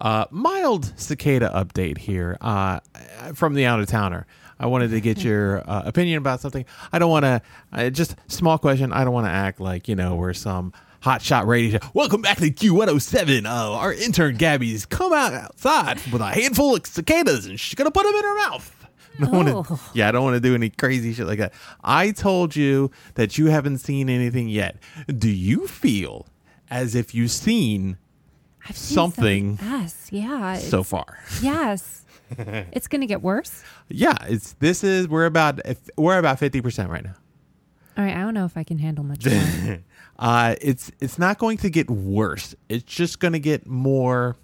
Uh, mild cicada update here uh, from the out of towner. I wanted to get your uh, opinion about something. I don't want to, uh, just small question. I don't want to act like, you know, we're some hot shot radio show. Welcome back to Q107. Uh, our intern Gabby's come out outside with a handful of cicadas and she's going to put them in her mouth. I wanna- Oh. yeah, I don't want to do any crazy shit like that. I told you that you haven't seen anything yet. Do you feel as if you've seen I've seen something some- Yes, yeah. so far? Yes. it's going to get worse. Yeah, it's this is we're about we're about fifty percent right now. All right. I don't know if I can handle much more. Uh, it's it's not going to get worse. It's just going to get more.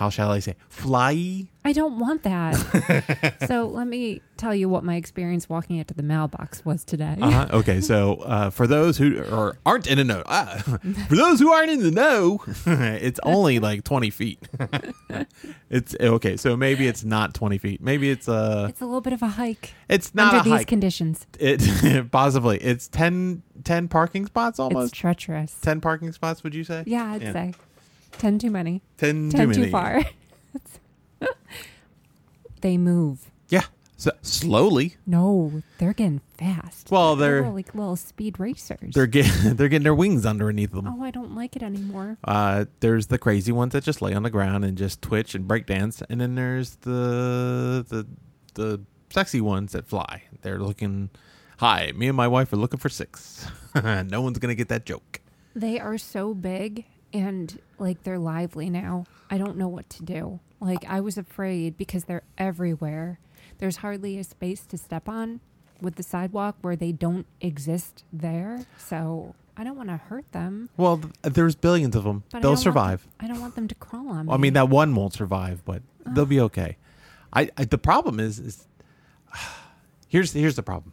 How shall I say? Flyy. I don't want that. so let me tell you what my experience walking into the mailbox was today. Uh-huh. Okay, so uh, for those who are, aren't in the know, ah, for those who aren't in the know, it's only like twenty feet. it's okay. So maybe it's not twenty feet. Maybe it's uh, It's a little bit of a hike it's not under a these hike. conditions. it possibly it's 10, 10 parking spots almost. It's treacherous. ten parking spots. Would you say? Yeah, I'd Yeah. say 10 too many. Ten, 10 too too many. far. they move. Yeah. So slowly. No, they're getting fast. Well, they're like little speed racers. they're getting they're getting their wings underneath them. oh, I don't like it anymore. Uh, there's the crazy ones that just lay on the ground and just twitch and break dance, and then there's the the the sexy ones that fly. They're looking. Hi, me and my wife are looking for six. no one's gonna get that joke. They are so big and like they're lively now. I don't know what to do. Like I was afraid because they're everywhere. There's hardly a space to step on with the sidewalk where they don't exist there. So I don't want to hurt them. Well, th- there's billions of them. But They'll survive. I don't want them to crawl on me. I mean, that one won't survive, but they'll be okay. I, I the problem is is here's here's the problem.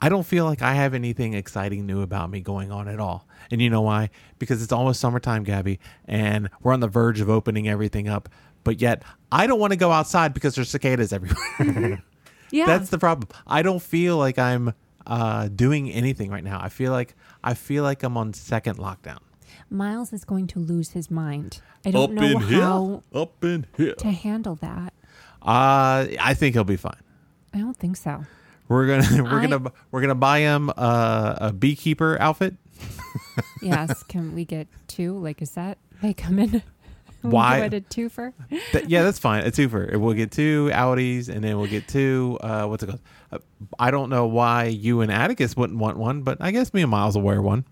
I don't feel like I have anything exciting new about me going on at all. And you know why? Because it's almost summertime, Gabby, and we're on the verge of opening everything up. But yet, I don't want to go outside because there's cicadas everywhere. yeah. That's the problem. I don't feel like I'm uh, doing anything right now. I feel like I feel like I'm on second lockdown. Miles is going to lose his mind. I don't know how up in here. to handle that. Uh, I think he'll be fine. I don't think so. We're gonna we're I- gonna we're gonna buy him uh, a beekeeper outfit. Yes, can we get two like a set? They come in. We Why- a twofer. Th- yeah, that's fine. A twofer. We'll get two Audis, and then we'll get two. Uh, what's it called? Uh, I don't know why you and Atticus wouldn't want one, but I guess me and Miles will wear one.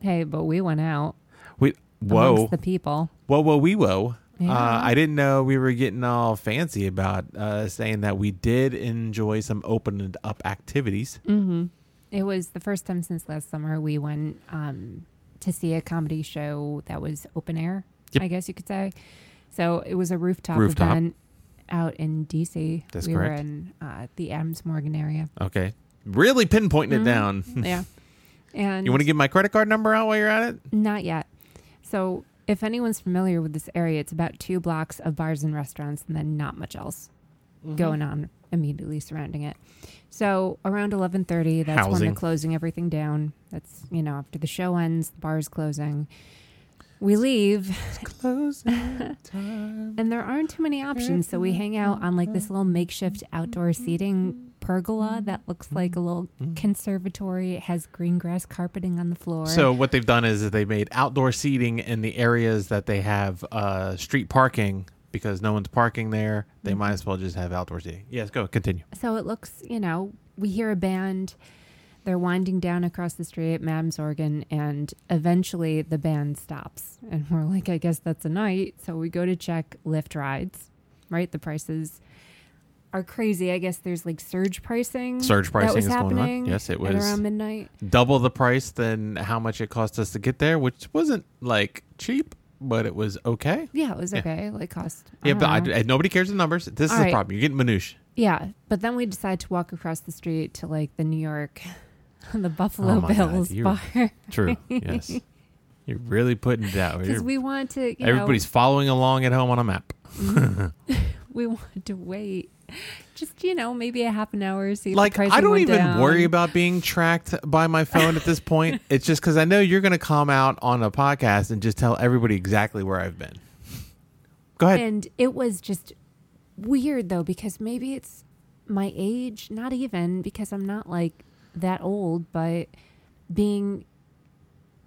Hey, but we went out We whoa the people. whoa whoa wee whoa. Yeah. Uh, I didn't know we were getting all fancy about uh, saying that we did enjoy some opened up activities. hmm It was the first time since last summer we went um, to see a comedy show that was open air. Yep. I guess you could say. So it was a rooftop, Rooftop. event out in DC. That's we were in uh, the Adams Morgan area. Okay, really pinpointing it Mhm. down. yeah, and you want to give my credit card number out while you're at it? Not yet. So, if anyone's familiar with this area, it's about two blocks of bars and restaurants, and then not much else Mm-hmm. going on immediately surrounding it. So, around eleven thirty, that's when they're closing everything down. That's you know after the show ends, the bar's closing. We leave, Closing time. and there aren't too many options. So we hang out on like this little makeshift outdoor seating pergola that looks like a little conservatory. It has green grass carpeting on the floor. So what they've done is they made outdoor seating in the areas that they have uh, street parking because no one's parking there. They Mm-hmm. might as well just have outdoor seating. Yes, go continue. So it looks, you know, we hear a band. They're winding down across the street at Madam's Organ, and eventually the band stops. And we're like, I guess that's a night. So we go to check Lyft rides, right? The prices are crazy. I guess there's like surge pricing. Surge pricing is going on. Yes, it was. around midnight. Double the price than how much it cost us to get there, which wasn't like cheap, but it was okay. Yeah, it was Yeah. okay. Like cost. I Yeah, but I. Nobody cares the numbers. This is All the problem. You're getting minutiae. yeah, but then we decide to walk across the street to like the New York, the Buffalo Oh Bills bar True. yes. You're really putting it out. because we want to. You Everybody's following along at home on a map. Mm-hmm. we wanted to wait Just you know, maybe a half an hour. See, like I don't even down. worry about being tracked by my phone at this point. it's just because I know you're going to come out on a podcast and just tell everybody exactly where I've been. Go ahead. And it was just weird though, because maybe it's my age, not even because I'm not like that old, but being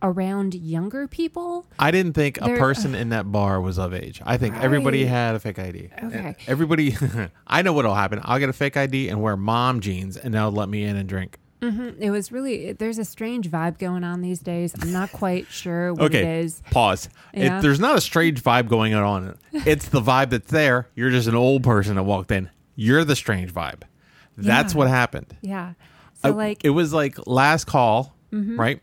around younger people. I didn't think a person in that bar was of age. I think everybody Right. had a fake ID. Okay. Everybody, I know what'll happen. I'll get a fake ID and wear mom jeans, and they'll let me in and drink. hmm It was really there's a strange vibe going on these days. I'm not quite sure what Okay. it is. Pause. Yeah. It, there's not a strange vibe going on. It's the vibe that's there. You're just an old person that walked in. You're the strange vibe. That's Yeah. what happened. Yeah. So Uh, like it was like last call, Mm-hmm. right?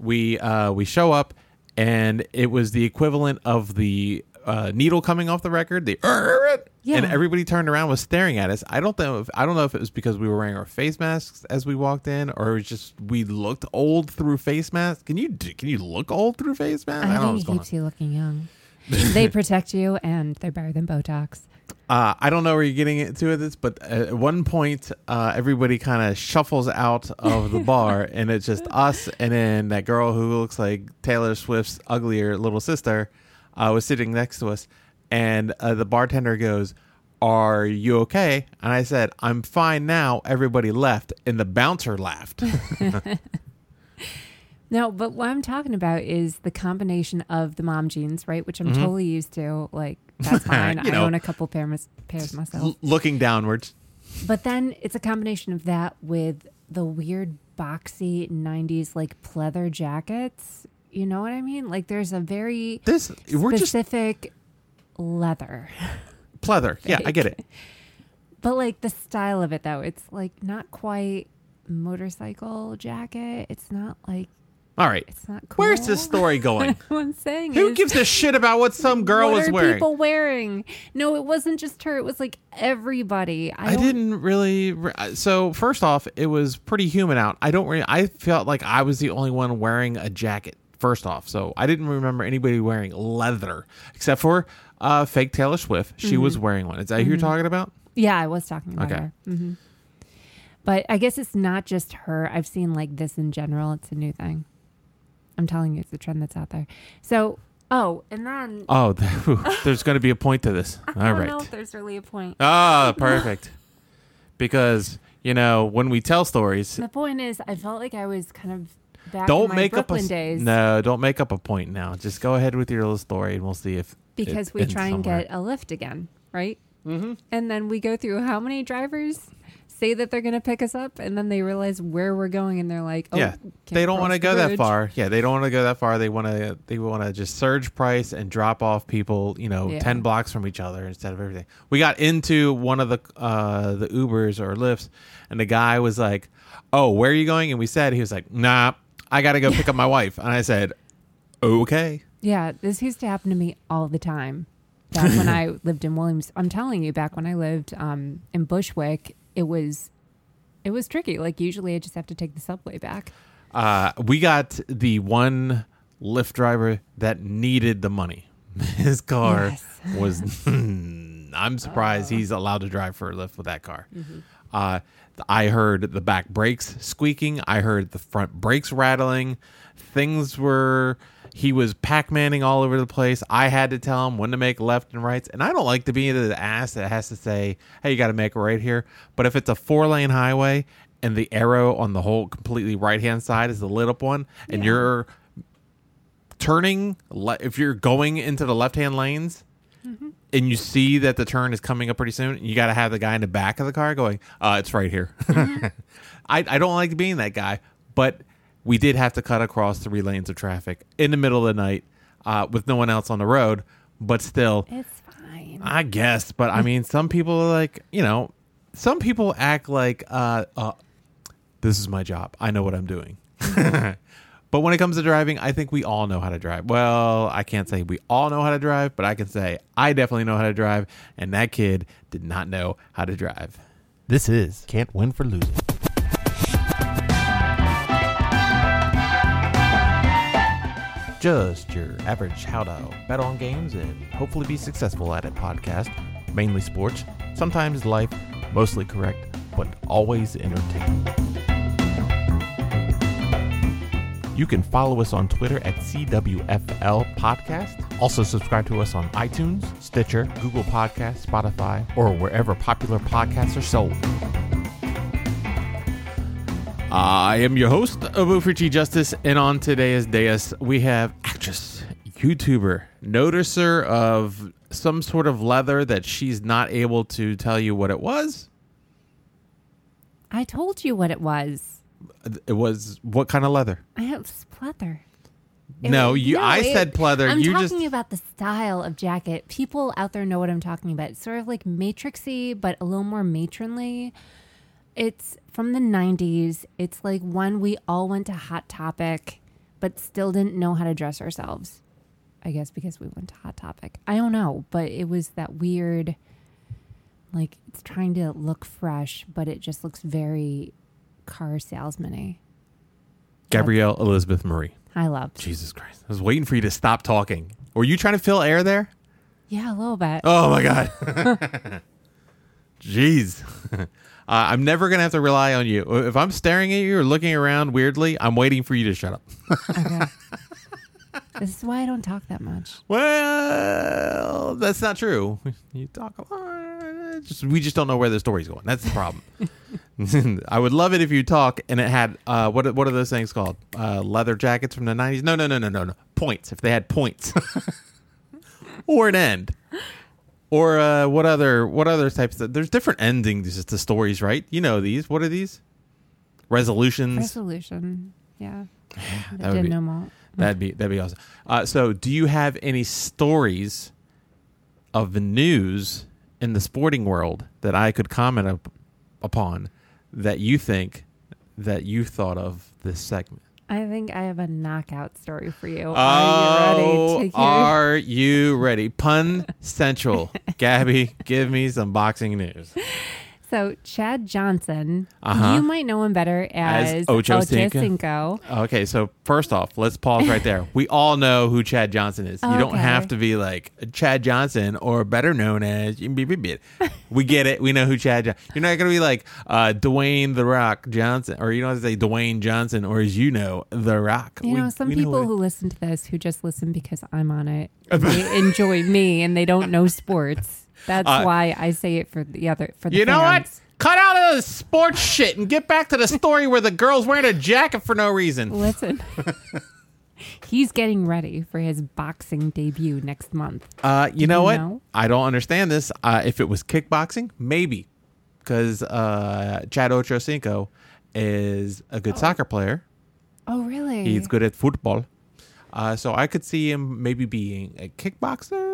We uh we show up and it was the equivalent of the uh, needle coming off the record, the and everybody turned around was staring at us. I don't know if I don't know if it was because we were wearing our face masks as we walked in, or it was just we looked old through face masks. Can you do- can you look old through face masks? I don't know think what's it keeps you looking young. they protect you and they're better than Botox. Uh, I don't know where you're getting into with this, but at one point, uh, everybody kind of shuffles out of the bar, and it's just us, and then that girl who looks like Taylor Swift's uglier little sister uh, was sitting next to us, and uh, the bartender goes, "Are you okay?" And I said, "I'm fine now." Everybody left, and the bouncer laughed. No, but what I'm talking about is the combination of the mom jeans, right? Which I'm totally used to. Like that's fine. Mm-hmm. I know. own a couple pairs pairs myself. L- looking downwards. But then it's a combination of that with the weird boxy 90s like pleather jackets. You know what I mean? Like there's a very This we're just specific leather. pleather. Yeah, I get it. But like the style of it though, it's like not quite motorcycle jacket. It's not like All right. it's not cool. Where's this story going? I'm saying Who is, gives a shit about what some girl what was are wearing? people wearing? No, it wasn't just her. It was like everybody. I, I didn't really. re- uh, So first off, it was pretty humid out. I don't. Really, I felt like I was the only one wearing a jacket. First off, so I didn't remember anybody wearing leather except for uh, fake Taylor Swift. She was wearing one. Is that who you're talking about? Yeah, I was talking about Okay. her. hmm But I guess it's not just her. I've seen like this in general. It's a new thing. I'm telling you, it's the trend that's out there. So, oh, and then Oh, whew, there's going to be a point to this. I All don't know right. if there's really a point. Ah, perfect. because you know when we tell stories, The point is, I felt like I was kind of back in don't my make Brooklyn up a s- days no. Don't make up a point now. Just go ahead with your little story, and we'll see if because it we ends try and somewhere. get a lift again, right? Mm-hmm. And then we go through how many drivers say that they're going to pick us up, and then they realize where we're going, and they're like, "Oh, yeah, they don't want to go that far. Yeah, they don't want to go that far. They want to they want to just surge price and drop off people, you know, Yeah. 10 blocks from each other instead of everything. We got into one of the uh the Ubers or Lyfts and the guy was like, "Oh, where are you going?" And we said he was like, "Nah, I got to go pick up my wife." And I said, "Okay." Yeah, this used to happen to me all the time. Back when I lived in Williams, I'm telling you, back when I lived um, in Bushwick, it was it was tricky. Like usually, I just have to take the subway back. Uh we got the one Lyft driver that needed the money. His car Yes. was I'm surprised he's allowed to drive for a Lyft with that car. Mm-hmm. Uh, I heard the back brakes squeaking. I heard the front brakes rattling. Things were. He was Pac-Manning all over the place. I had to tell him when to make left and rights, and I don't like to be the ass that has to say, "Hey, you got to make a right here." But if it's a four-lane highway and the arrow on the whole completely right-hand side is the lit up one, and Yeah. you're turning, le- if you're going into the left-hand lanes, and you see that the turn is coming up pretty soon, you got to have the guy in the back of the car going, uh, it's right here. I, I don't like being that guy, but we did have to cut across three lanes of traffic in the middle of the night uh, with no one else on the road. But still, It's fine. I guess. But I mean, some people are like, you know, some people act like, uh, uh, this is my job. I know what I'm doing. but when it comes to driving, I think we all know how to drive. Well, I can't say we all know how to drive, but I can say I definitely know how to drive. And that kid did not know how to drive. This is Can't Win for Losing. Just your average how to bet on games and hopefully be successful at it podcast. Mainly sports, Sometimes life mostly correct, but always entertaining. You can follow us on Twitter at CWFL Podcast. Also, subscribe to us on iTunes, Stitcher, Google Podcasts, Spotify, or wherever popular podcasts are sold. Uh, I am your host of Ufrichi Justice, and on today's dais, we have actress, YouTuber, noticer of some sort of leather that she's not able to tell you what it was. I told you what it was. It was what kind of leather? I have pleather. It no, was- you. no, I it- said pleather. I'm you talking just. about the style of jacket. People out there know what I'm talking about. It's sort of like matrixy, but a little more matronly. It's from the 90s. It's like when we all went to Hot Topic, but still didn't know how to dress ourselves. I guess because we went to Hot Topic. I don't know, but it was that weird, like it's trying to look fresh, but it just looks very car salesman-y. Gabrielle Elizabeth Marie. I loved. Jesus Christ! I was waiting for you to stop talking. Were you trying to fill air there? Yeah, a little bit. Oh my god. Jeez. uh, I'm never gonna have to rely on you. If I'm staring at you or looking around weirdly, I'm waiting for you to shut up. Okay. this is why I don't talk that much. well, that's not true. You talk a lot. Just, we just don't know where the story's going. That's the problem. I would love it if you talk and it had uh, what what are those things called? Uh, leather jackets from the '90s? No, no, no, no, no, no. Points. If they had points, or an end, or uh, what other what other types? Of, there's different endings to stories, right? You know these. What are these? Resolutions. Resolution. Yeah. I that would didn't be-. That'd be that'd be awesome. Uh, so, do you have any stories of the news in the sporting world that I could comment up, upon that you think that you thought of this segment? I think I have a knockout story for you. Oh, Are you ready oh, to hear? are you ready? Pun Central. Gabby, give me some boxing news. So Chad Johnson, Uh-huh. you might know him better As as, Ocho Ocho Cinco. Cinco. Okay, so first off, let's pause right there. We all know who Chad Johnson is. You don't have to be like Chad Johnson or better known as We get it. We know who Chad Johnson. You're not gonna be like uh, Dwayne the Rock Johnson, or you don't have to say Dwayne Johnson, or as you know, the Rock. You We- know, some people what- who listen to this who just listen because I'm on it, they enjoy me and they don't know sports. That's Uh, why I say it for the other for the You know what? Cut out of the sports shit and get back to the story where the girl's wearing a jacket for no reason. Listen. He's getting ready for his boxing debut next month. Uh, you know you what? know? I don't understand this. Uh, if it was kickboxing, maybe, because uh, Chad Ochocinco is a good soccer player. Oh, really? He's good at football, uh, so I could see him maybe being a kickboxer.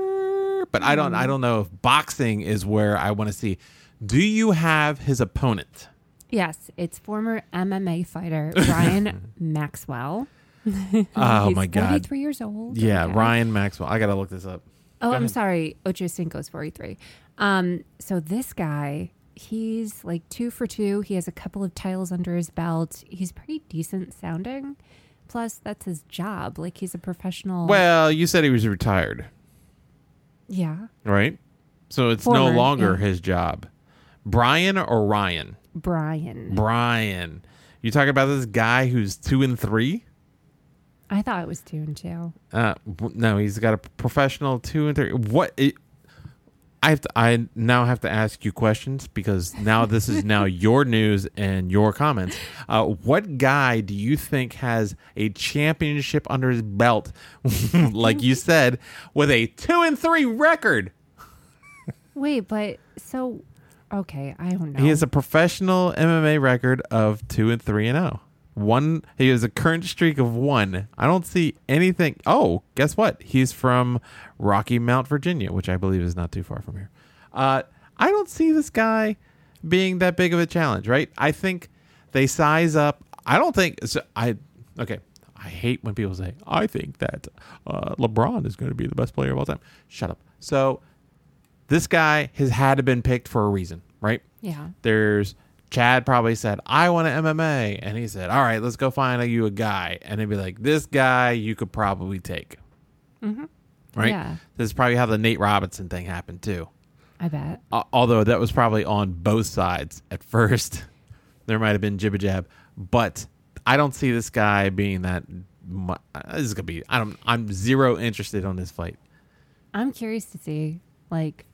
But I don't. I don't know if boxing is where I want to see. Do you have his opponent? Yes, it's former MMA fighter Ryan Maxwell. Oh my god! 43 years old. Yeah. Ryan Maxwell. I gotta look this up. Oh, I'm ahead. sorry. Ocho Cinco's 43. Um, so this guy, he's like two for two. He has a couple of titles under his belt. He's pretty decent sounding. Plus, that's his job. Like he's a professional. Well, you said he was retired, yeah, right? So it's no longer yeah. his job. Brian or Ryan? Brian. Brian. You talking about this guy who's two and three? I thought it was two and two. Uh, no, he's got a professional two and three. What? It, I have to. I now have to ask you questions because now this is now your news and your comments. Uh, what guy do you think has a championship under his belt, like you said, with a two and three record? Wait, but so okay, I don't know. He has a professional MMA record of two and three and zero. One, he has a current streak of one. I don't see anything. Oh, guess what? He's from Rocky Mount, Virginia, which I believe is not too far from here. Uh, I don't see this guy being that big of a challenge, right? I think they size up. I don't think so I. Okay, I hate when people say I think that uh, LeBron is going to be the best player of all time. Shut up. So this guy has had to been picked for a reason, right? yeah. there's Chad probably said, I want an MMA. And he said, All right, let's go find you a guy. And they'd be like, This guy you could probably take. Mhm. Right? Yeah. This is probably how the Nate Robinson thing happened too. I bet. Uh, although that was probably on both sides at first. there might have been jibba jab, but I don't see this guy being that. Mu- uh, this is gonna be. I don't. I'm zero interested on this fight. I'm curious to see like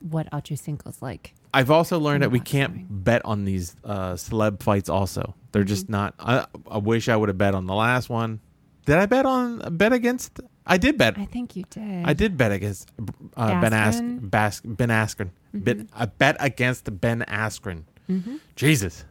what Ochocinco's like. I've also learned that we can't something. bet on these uh, celeb fights. Also, they're Mm-hmm. just not. I, I wish I would have bet on the last one. Did I bet on bet against? I did bet. I think you did. I did bet against uh, Ben Ask, Askren? Bas- Ben Askren. Bet, I bet against Ben Askren. Mm-hmm. Jesus.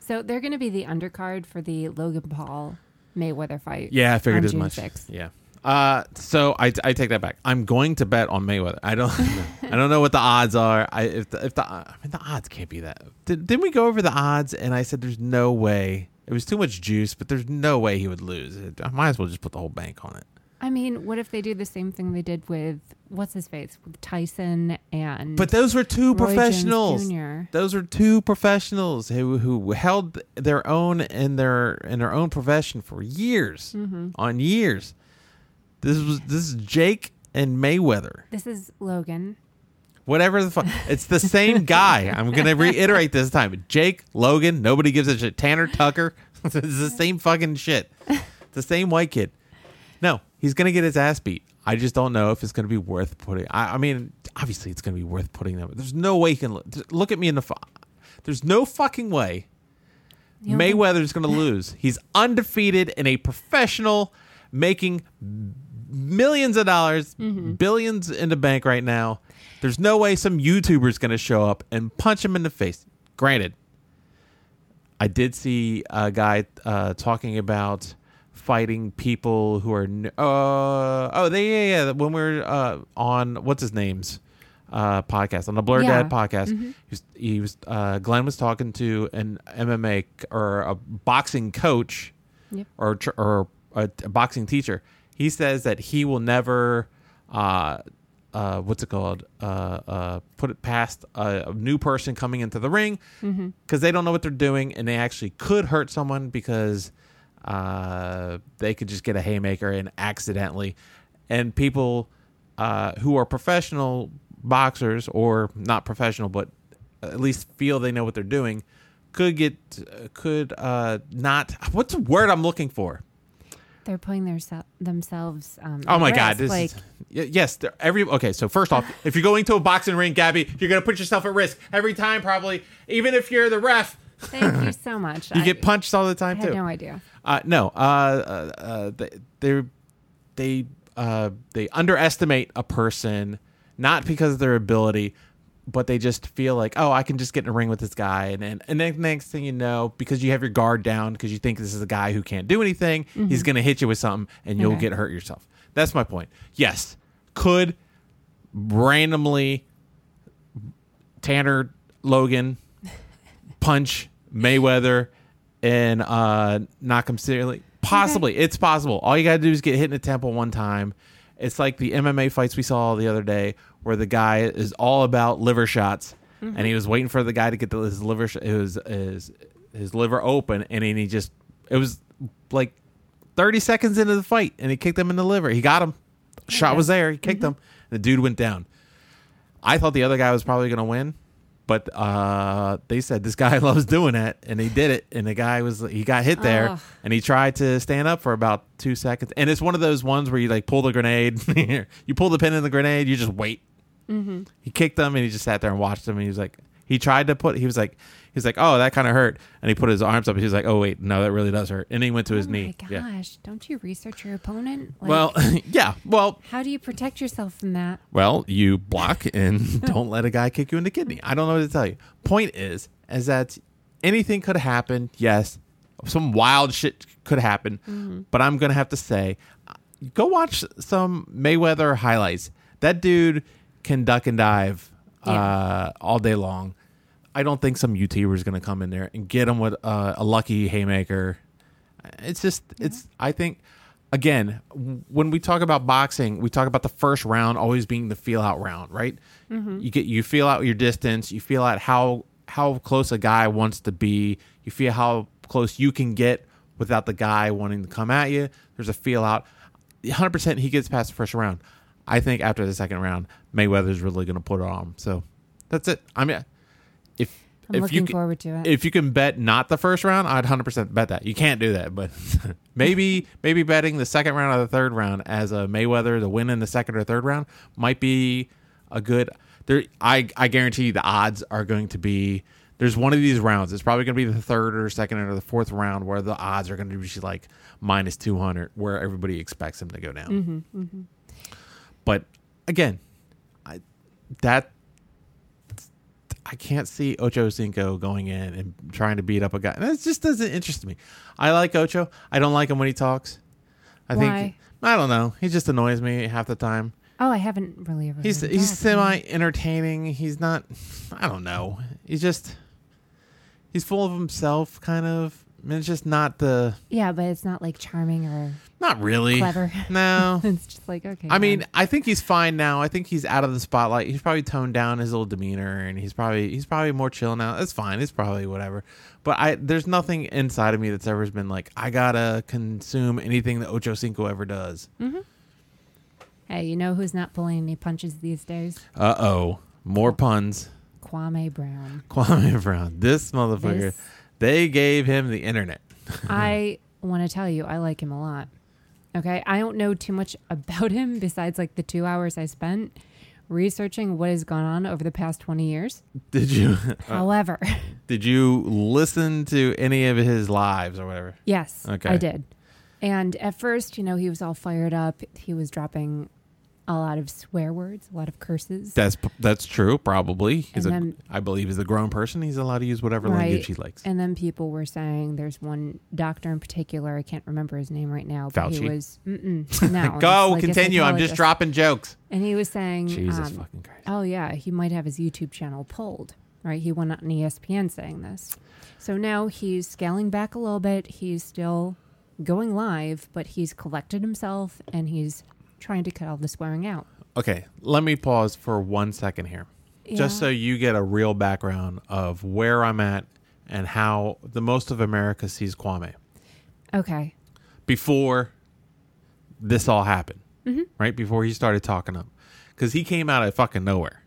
So they're going to be the undercard for the Logan Paul Mayweather fight. Yeah, I figured as June much. 6th. Yeah. Uh, so I, I take that back. I'm going to bet on Mayweather. I don't I don't know what the odds are. I if the, if the I mean the odds can't be that. Did, didn't we go over the odds? And I said there's no way. It was too much juice, but there's no way he would lose. I might as well just put the whole bank on it. I mean, what if they do the same thing they did with what's his face with Tyson and But those were two Roy professionals. Those are two professionals who who held their own in their in their own profession for years Mm-hmm. on years. This was this is Jake and Mayweather. This is Logan. Whatever the fuck, it's the same guy. I'm gonna reiterate this time. Jake Logan. Nobody gives a shit. Tanner Tucker. it's the same fucking shit. The same white kid. No, he's gonna get his ass beat. I just don't know if it's gonna be worth putting. I, I mean, obviously it's gonna be worth putting them. There's no way he can look, look at me in the. Fu- There's no fucking way You don't think- Mayweather's going to lose. He's undefeated in a professional, making millions of dollars, Mm-hmm. billions in the bank right now. There's no way some YouTuber's going to show up and punch him in the face. Granted, I did see a guy uh, talking about fighting people who are uh, oh they yeah, yeah when we're uh, on what's his name's uh, podcast on the Blur Yeah. Dad podcast he was, he was uh, Glenn was talking to an MMA or a boxing coach Yep. or or a, a boxing teacher he says that he will never uh, uh, what's it called? Uh, uh, put it past a, a new person coming into the ring because they don't know what they're doing and they actually could hurt someone because uh, they could just get a haymaker and accidentally. And people uh, who are professional boxers or not professional but at least feel they know what they're doing could get could uh not what's the word i'm looking for They're putting their themselves. Um, Oh my risk, God! This like is, y- yes, every okay. So first off, if you're going to a boxing ring, Gabby, you're going to put yourself at risk every time, probably. Even if you're the ref, thank you so much. you I, get punched all the I time had too. no idea. Uh, no, uh, uh, uh, they they they, uh, they underestimate a person not because of their ability, but they just feel like, oh, I can just get in a ring with this guy, and then and then next thing you know, because you have your guard down, because you think this is a guy who can't do anything, he's going to hit you with something, and you'll Okay. get hurt yourself. That's my point. Yes, could randomly Tanner Logan punch Mayweather and uh, knock him seriously? Possibly. It's possible. All you got to do is get hit in the temple one time. It's like the MMA fights we saw the other day where the guy is all about liver shots and he mm-hmm. was waiting for the guy to get the, his liver sh- his, his his liver open and then he just it was like 30 seconds into the fight and he kicked him in the liver. He got him. Oh, Shot was there. He kicked mm-hmm. him. The dude went down. I thought the other guy was probably going to win, but uh, they said this guy loves doing it, and he did it. And the guy was he got hit there, Ugh. and he tried to stand up for about two seconds. And it's one of those ones where you like pull the grenade, you pull the pin in the grenade, you just wait. Mm-hmm. He kicked them, and he just sat there and watched them. And he was like, he tried to put, he was like, he was like, oh, that kind of hurt, and he put his arms up. And he was like, oh wait, no, that really does hurt. And he went to his oh knee. my Yeah. gosh! Don't you research your opponent? Like, Well, yeah. Well, how do you protect yourself from that? Well, you block and don't let a guy kick you in the kidney. I don't know what to tell you. Point is, is that anything could happen. Yes, some wild shit could happen, but I'm gonna have to say, uh, go watch some Mayweather highlights. That dude can duck and dive uh, all day long. I don't think some YouTuber is gonna come in there and get him with uh, a lucky haymaker. It's just, it's. I think again, when we talk about boxing, we talk about the first round always being the feel out round, right? You get you feel out your distance, you feel out how how close a guy wants to be, you feel how close you can get without the guy wanting to come at you. There's a feel out. 100% he gets past the first round. I think after the second round, Mayweather's really going to put it on him. So that's it. I mean, I'm if looking you forward to it. if you can bet not the first round, I'd 100% bet that. You can't do that, but maybe maybe betting the second round or the third round as a Mayweather the win in the second or third round might be a good there I I guarantee you the odds are going to be there's one of these rounds. It's probably going to be the third or second or the fourth round where the odds are going to be like minus 200 where everybody expects him to go down. Mm-hmm, But again, I that I can't see Ocho Cinco going in and trying to beat up a guy. That just doesn't interest me. I like Ocho. I don't like him when he talks. I Why? think I don't know. He just annoys me half the time. oh, I haven't really ever. He's he's semi entertaining. He's not. I don't know. He's just he's full of himself, kind of. I mean, it's just not the Yeah, but it's not like charming or not really clever. No, it's just like okay. I mean. I think he's fine now. I think he's out of the spotlight. He's probably toned down his little demeanor, and he's probably he's probably more chill now. It's fine. It's probably whatever. But I there's nothing inside of me that's ever been like I gotta consume anything that Ocho Cinco ever does. hey, you know who's not pulling any punches these days? Uh oh, more puns. Kwame Brown. Kwame Brown, this motherfucker. This- They gave him the internet. I want to tell you, I like him a lot. Okay, I don't know too much about him besides like the two hours I spent researching what has gone on over the past twenty years. Did you uh, However, did you listen to any of his lives or whatever? yes, Okay. I did. And at first, you know, he was all fired up. He was dropping a lot of swear words, a lot of curses. That's that's true. Probably he's And a. then- I believe he's a grown person. He's allowed to use whatever Right. language he likes. And then people were saying there's one doctor in particular. I can't remember his name right now. But he was no. Go like continue. I'm just dropping jokes. And he was saying, Jesus um, fucking Christ. oh yeah, he might have his YouTube channel pulled. Right? He went on ESPN saying this. So now he's scaling back a little bit. He's still going live, but he's collected himself and he's trying to cut all the swearing out. Okay, let me pause for one second here, just so you get a real background of where I'm at and how the most of America sees Kwame Okay. before this all happened. Mm-hmm. Right before he started talking up, because he came out of fucking nowhere.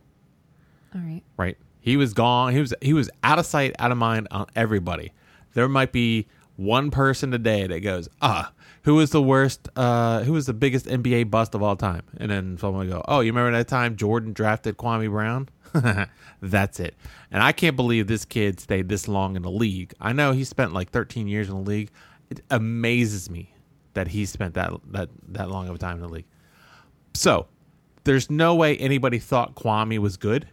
All right. right? He was gone. He was he was out of sight, out of mind on everybody. There might be one person today that goes, ah, who was the worst? Uh, who was the biggest NBA bust of all time? And then someone would go, oh, you remember that time Jordan drafted Kwame Brown? That's it. And I can't believe this kid stayed this long in the league. I know he spent like 13 years in the league. It amazes me that he spent that that that long of a time in the league. So, there's no way anybody thought Kwame was good.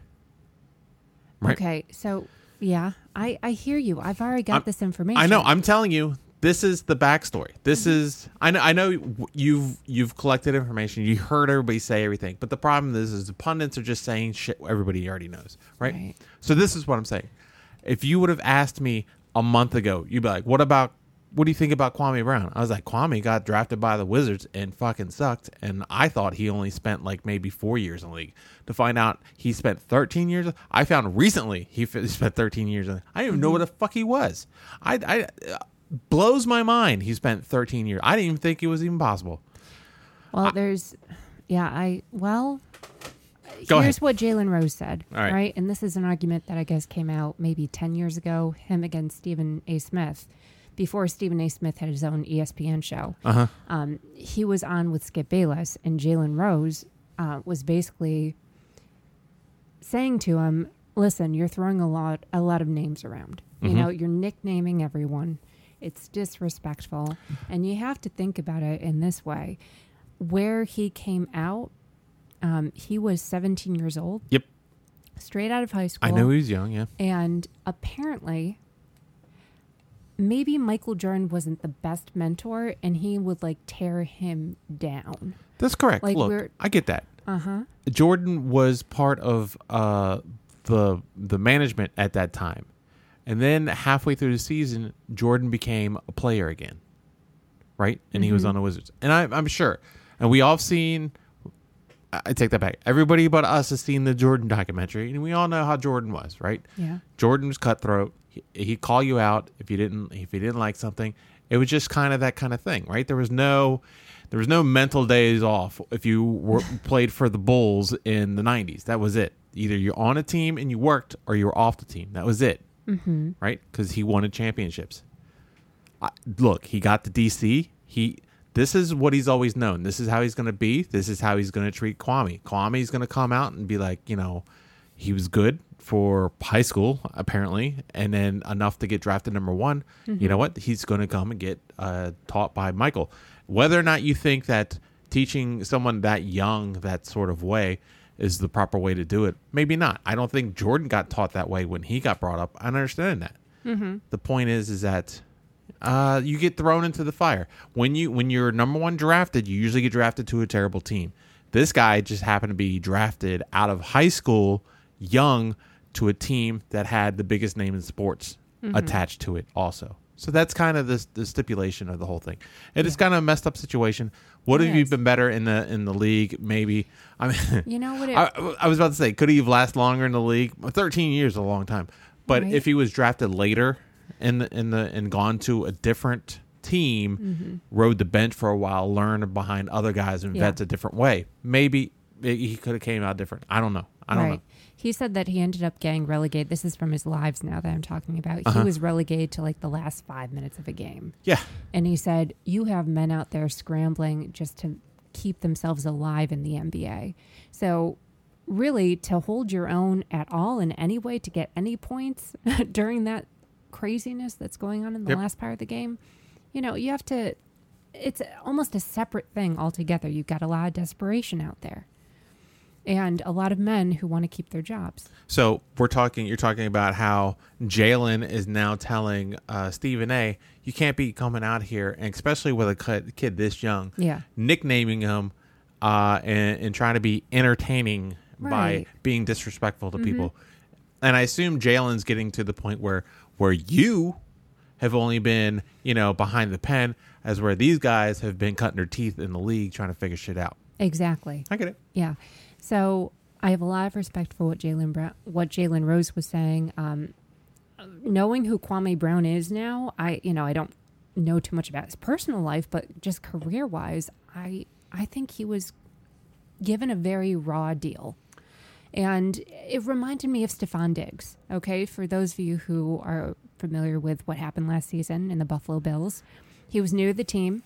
Right. Okay. So yeah, I I hear you. I've already got I'm- this information. I know. I'm telling you, this is the backstory. This Mm-hmm. is. I know. I know. You've you've collected information. You heard everybody say everything. But the problem is, is the pundits are just saying shit everybody already knows. Right. Right. So this is what I'm saying. If you would have asked me a month ago, you'd be like, "What about? What do you think about Kwame Brown?" I was like, "Kwame got drafted by the Wizards and fucking sucked." And I thought he only spent like maybe four years in the league. To find out he spent 13 years. I found recently he spent 13 years. In, I didn't even know what the fuck he was. I, I uh, blows my mind. He spent 13 years. I didn't even think it was even possible. Well, there's, yeah, I, well, Go here's ahead. what Jalen Rose said. All right. And this is an argument that I guess came out maybe 10 years ago, him against Stephen A. Smith, before Stephen A. Smith had his own ESPN show. Uh huh. Um, he was on with Skip Bayless, and Jalen Rose uh, was basically saying to him, "Listen, you're throwing a lot, a lot of names around. You Mhm. know, you're nicknaming everyone. It's disrespectful, and you have to think about it in this way: where he came out, um, he was 17 years old. Yep. Straight out of high school. I know he was young. Yeah. And apparently, maybe Michael Jordan wasn't the best mentor and he would like tear him down. That's correct. Like, Look, I get that. Uh huh. Jordan was part of uh, the the management at that time, and then halfway through the season, Jordan became a player again, right? And he was Mhm. on the Wizards, and I, I'm sure, and we all seen. I I take that back. Everybody but us has seen the Jordan documentary, and we all know how Jordan was, right? Yeah. Jordan was cutthroat. He, he'd call you out if you didn't if you didn't like something. It was just kind of that kind of thing, right? There was no there was no mental days off if you were, played for the Bulls in the 90s. That was it. Either you're on a team and you worked or you were off the team. That was it. Mm-hmm. Right? Because he wanted championships. I, look, he got the DC. He this is what he's always known. This is how he's going to be. This is how he's going to treat Kwame. Kwame's going to come out and be like, you know, he was good for high school apparently, and then enough to get drafted number one. You know what? He's going to come and get uh, taught by Michael. Whether or not you think that teaching someone that young that sort of way is the proper way to do it, maybe not. I don't think Jordan got taught that way when he got brought up. I understand that. The point is, is that uh, you get thrown into the fire when you when you're number one drafted. You usually get drafted to a terrible team. This guy just happened to be drafted out of high school, young, to a team that had the biggest name in sports attached to it, also. So that's kind of the, the stipulation of the whole thing. It is kind of a messed up situation. Would have you been better in the in the league? Maybe. I mean, You know what? It, I, I was about to say, could he have lasted longer in the league? Thirteen years is a long time. But Right. if he was drafted later in the in the and gone to a different team, Mm-hmm. rode the bench for a while, learned behind other guys and Yeah. vets a different way, maybe he could have came out different. I don't know. I don't right. know. He said that he ended up getting relegated. This is from his lives now that I'm talking about. Uh-huh. He was relegated to like the last five minutes of a game. Yeah, And he said, You have men out there scrambling just to keep themselves alive in the NBA. So, really, to hold your own at all in any way to get any points during that craziness that's going on in the Yep. last part of the game, you know, you have to, it's almost a separate thing altogether. You've got a lot of desperation out there and a lot of men who want to keep their jobs. So we're talking. You're talking about how Jalen is now telling uh, Stephen A. You can't be coming out here, and especially with a kid, this young, Yeah. nicknaming him uh, and, and trying to be entertaining by Right. Mm-hmm. being disrespectful to people. And I assume Jalen's getting to the point where where you have only been, you know, behind the pen, as where these guys have been cutting their teeth in the league trying to figure shit out. Exactly. I get it. Yeah. So I have a lot of respect for what Jalen Brown, what Jalen Rose was saying. Um, knowing who Kwame Brown is now, I you know I don't know too much about his personal life, but just career wise, I I think he was given a very raw deal. And it reminded me of Stefon Diggs. Okay, for those of you who are familiar with what happened last season in the Buffalo Bills, he was new to the team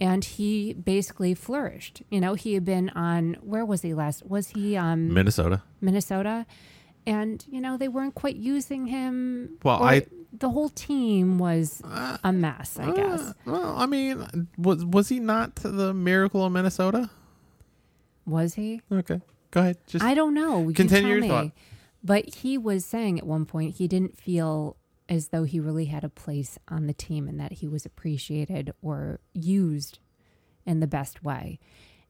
and he basically flourished. You know, he had been on where was he last? Was he um Minnesota. Minnesota? And you know, they weren't quite using him. Well, I- the whole team was a mess, I guess. Uh, well, I mean, was was he not the miracle of Minnesota? Was he? Okay, go ahead. Just I don't know. You Continue your me. thought. But he was saying at one point he didn't feel as though he really had a place on the team and that he was appreciated or used in the best way.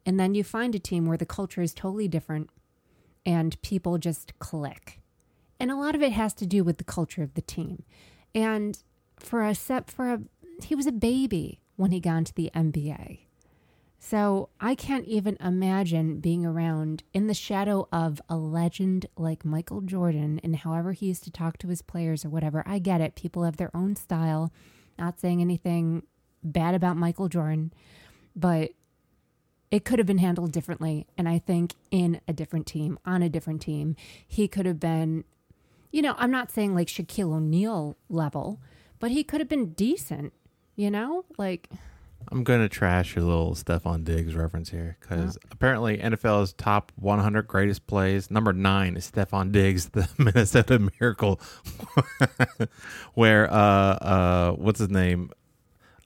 And then you find a team where the culture is totally different and people just click. And a lot of it has to do with the culture of the team. And for a set for a he was a baby when he got into the NBA. So I can't even imagine being around in the shadow of a legend like Michael Jordan and however he used to talk to his players or whatever. I get it. People have their own style. Not saying anything bad about Michael Jordan, but it could have been handled differently. And I think in a different team, on a different team, he could have been, you know, I'm not saying like Shaquille O'Neal level, but he could have been decent, you know? Like, I'm going to trash your little Stefon Diggs reference here because apparently NFL's top 100 greatest plays, number nine is Stefon Diggs, the Minnesota Miracle, where, uh, uh, what's his name?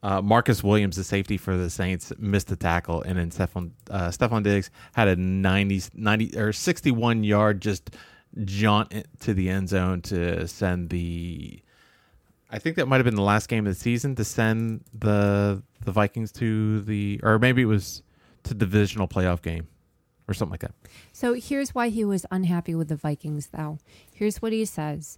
Uh, Marcus Williams, the safety for the Saints, missed the tackle, and then Stefon, uh, Stefon Diggs had a 90, 90 or 61 yard just jaunt to the end zone to send the I think that might have been the last game of the season to send the the Vikings to the or maybe it was to divisional playoff game or something like that. So here's why he was unhappy with the Vikings, though. Here's what he says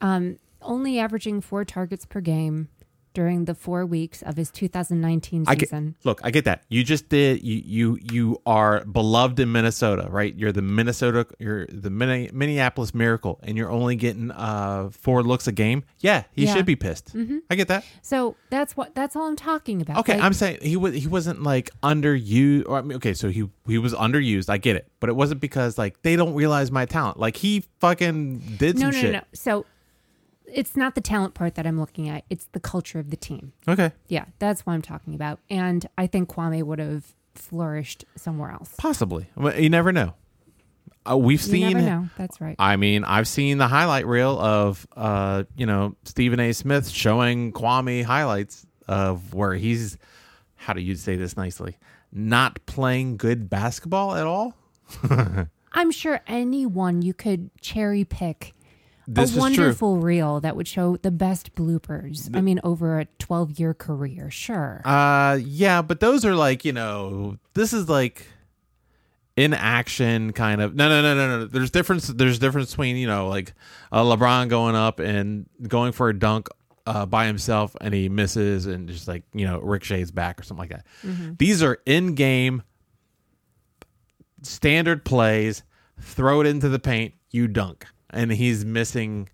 um, only averaging four targets per game, during the four weeks of his 2019 I get, season. look, I get that. You just did. You you you are beloved in Minnesota, right? You're the Minnesota. You're the Minne- Minneapolis Miracle, and you're only getting uh four looks a game. Yeah, he Yeah. should be pissed. I get that. So that's what that's all I'm talking about. Okay, Like, I'm saying he was he wasn't like underused. Or I mean, okay, so he he was underused. I get it, but it wasn't because like they don't realize my talent. Like he fucking did no, some no, shit. no, no. So it's not the talent part that I'm looking at. It's the culture of the team. Okay, Yeah, that's what I'm talking about. And I think Kwame would have flourished somewhere else. possibly. Well, You never know. Uh, we've You seen never know. That's right. I mean, I've seen the highlight reel of, uh, you know, Stephen A. Smith showing Kwame highlights of where he's, how do you say this nicely, not playing good basketball at all. I'm sure anyone you could cherry pick This a is true. wonderful reel that would show the best bloopers. I mean, over a 12 year career, sure. Uh, yeah, but those are like, you know, this is like in action kind of. No, no, no, no, no. There's difference. There's difference between you know like uh, LeBron going up and going for a dunk uh, by himself and he misses and just like you know Rick ricochets back or something like that. These are in game standard plays. Throw it into the paint, you dunk, and he's missing.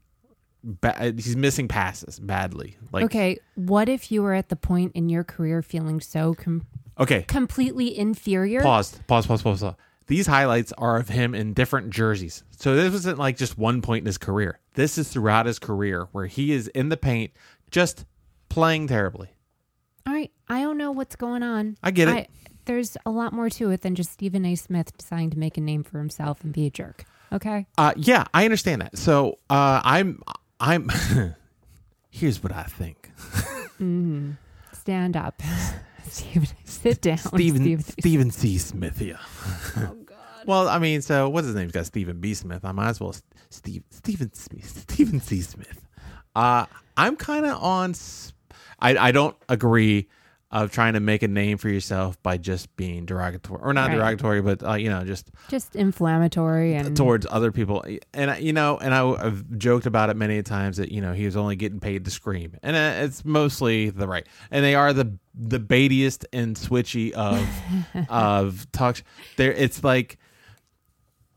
Ba- he's missing passes badly. Like okay, what if you were at the point in your career feeling so com- okay, completely inferior? Pause. Pause. Pause. Pause. Pause. These highlights are of him in different jerseys. So this wasn't like just one point in his career. This is throughout his career where he is in the paint, just playing terribly. All right, I don't know what's going on. I get it. I, there's a lot more to it than just Stephen A. Smith deciding to make a name for himself and be a jerk. Okay. Uh, yeah, I understand that. So uh, I'm, I'm. here's what I think. Stand up. Stephen, sit down. Stephen. Stephen C. Smith here. Oh, God. Well, I mean, so what's his name? He's got Stephen B. Smith. I might as well Steve Stephen Smith, Stephen C. Smith. Uh, I'm kind of on. I I don't agree of trying to make a name for yourself by just being derogatory or not Right. derogatory, but uh, you know, just Just inflammatory and towards other people. And you know, and I, have joked about it many times that you know he was only getting paid to scream, and uh, it's mostly the right. And they are the the baitiest and switchy of of talks. There, it's like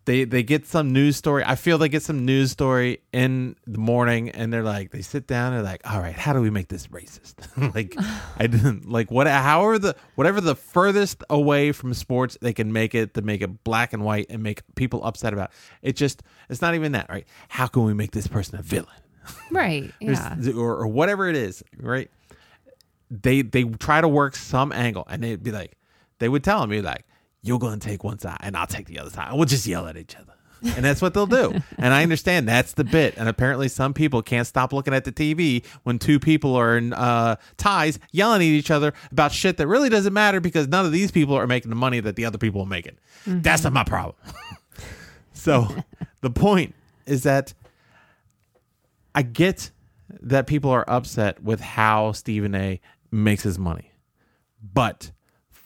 they they get some news story. I feel they get some news story in the morning, and they're like they sit down. and They're like, all right, how do we make this racist? like I didn't like what. However the whatever the furthest away from sports they can make it to make it black and white and make people upset about. It, it just it's not even that right. How can we make this person a villain? right. Yeah. or, or whatever it is, right? They they try to work some angle, and they'd be like, they would tell me like, "You're gonna take one side, and I'll take the other side, we'll just yell at each other." And that's what they'll do. And I understand that's the bit. And apparently, some people can't stop looking at the TV when two people are in uh, ties yelling at each other about shit that really doesn't matter because none of these people are making the money that the other people are making. That's not my problem. so the point is that I get that people are upset with how Stephen A. makes his money, but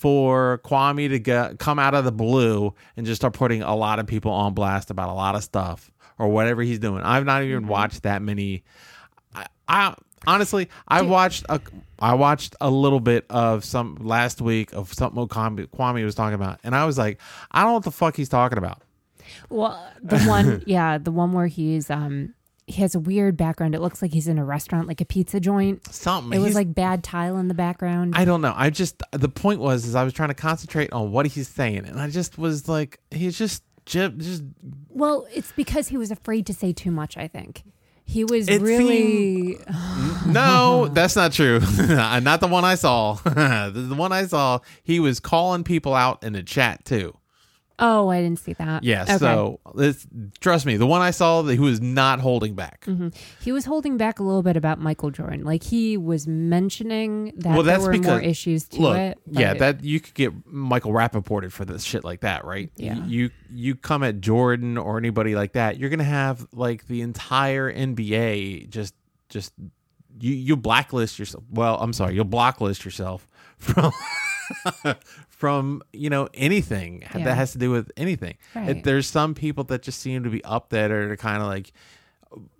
for Kwame to get, come out of the blue and just start putting a lot of people on blast about a lot of stuff or whatever he's doing, I've not even watched that many. I, I honestly, I watched a, I watched a little bit of some last week of something Kwame, Kwame was talking about, and I was like, I don't know what the fuck he's talking about. Well, the one, yeah, the one where he's um he has a weird background. It looks like he's in a restaurant, like a pizza joint. Something It was He's- like bad tile in the background. I don't know. I just the point was is I was trying to concentrate on what he's saying, and I just was like, he's just just, well, it's because he was afraid to say too much. I think he was It really. no, that's not true. not the one I saw. the one I saw, he was calling people out in the chat too. Oh, I didn't see that. Yeah. Okay. So it's, trust me, the one I saw, he was not holding back. Mm-hmm. He was holding back a little bit about Michael Jordan. Like he was mentioning that Well, there that's were because more issues to look, it. yeah, that you could get Michael Rappaported for this shit like that, right? Yeah. You you come at Jordan or anybody like that, you're gonna have like the entire NBA just just you you blacklist yourself. Well, I'm sorry, you'll blacklist yourself from from you know anything Yeah. that has to do with anything. Right. There's some people that just seem to be up there that are kind of like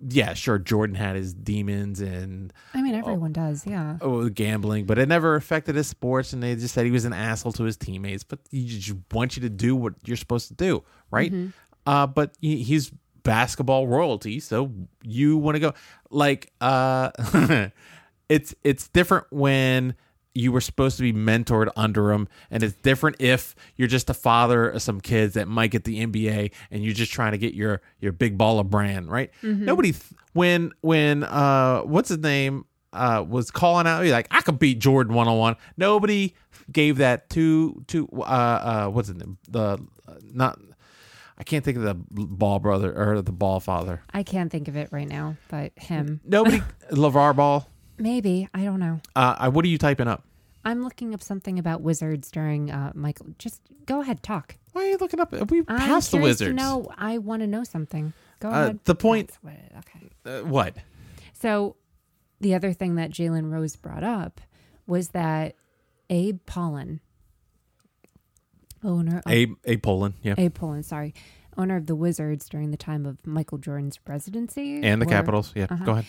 yeah, sure, Jordan had his demons and I mean, everyone does. Yeah. oh, gambling, but it never affected his sports. And they just said he was an asshole to his teammates. But he just want you to do what you're supposed to do, right? Uh, but he, he's basketball royalty, so you want to go like uh, it's it's different when you were supposed to be mentored under him, and it's different if you're just a father of some kids that might get the NBA, and you're just trying to get your your big ball of brand, right? Nobody th- when when uh what's his name uh was calling out like I could beat Jordan one on one. Nobody gave that to to uh uh what's his name the uh, not. I can't think of the ball brother or the ball father. I can't think of it right now, but him. Nobody, LeVar Ball. Maybe. I don't know. Uh, I- what are you typing up? I'm looking up something about wizards during uh, Michael. Just go ahead, talk. Why are you looking up? We I'm passed the curious to Wizards. know. I want to know something. Go Uh, ahead. the point- That's what it- okay. Uh, what? So, the other thing that Jalen Rose brought up was that Abe Pollin, owner of A A Poland, yeah, Abe Pollin, sorry, owner of the Wizards during the time of Michael Jordan's presidency, and the Capitals, yeah. uh-huh. Go ahead.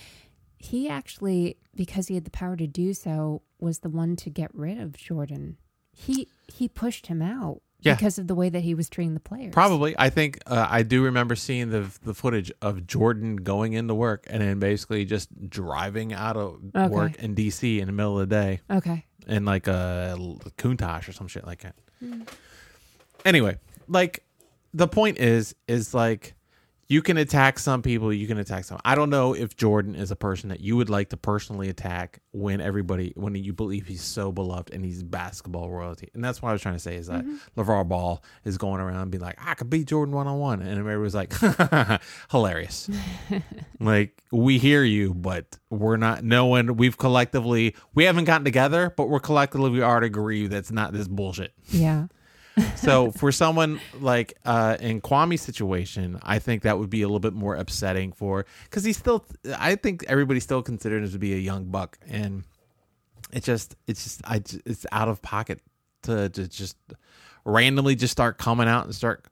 He actually, because he had the power to do so, was the one to get rid of Jordan. He he pushed him out Yeah. because of the way that he was treating the players. Probably, I think uh, I do remember seeing the the footage of Jordan going into work and then basically just driving out of Okay. work in DC in the middle of the day Okay. in like a Countach or some shit like that. Anyway, like the point is, is like you can attack some people, you can attack some. I don't know if Jordan is a person that you would like to personally attack when everybody, when you believe he's so beloved and he's basketball royalty. And that's what I was trying to say is that mm-hmm. LeVar Ball is going around being like, I could beat Jordan one on one. And everybody was like, hilarious. like, we hear you, but we're not, no one, we've collectively, we haven't gotten together, but we're collectively, we already agree that's not this bullshit Yeah. So for someone like uh in Kwame's situation, I think that would be a little bit more upsetting for because he's still. I think everybody still considers him to be a young buck, and it just it's just I it's out of pocket to to just randomly just start coming out and start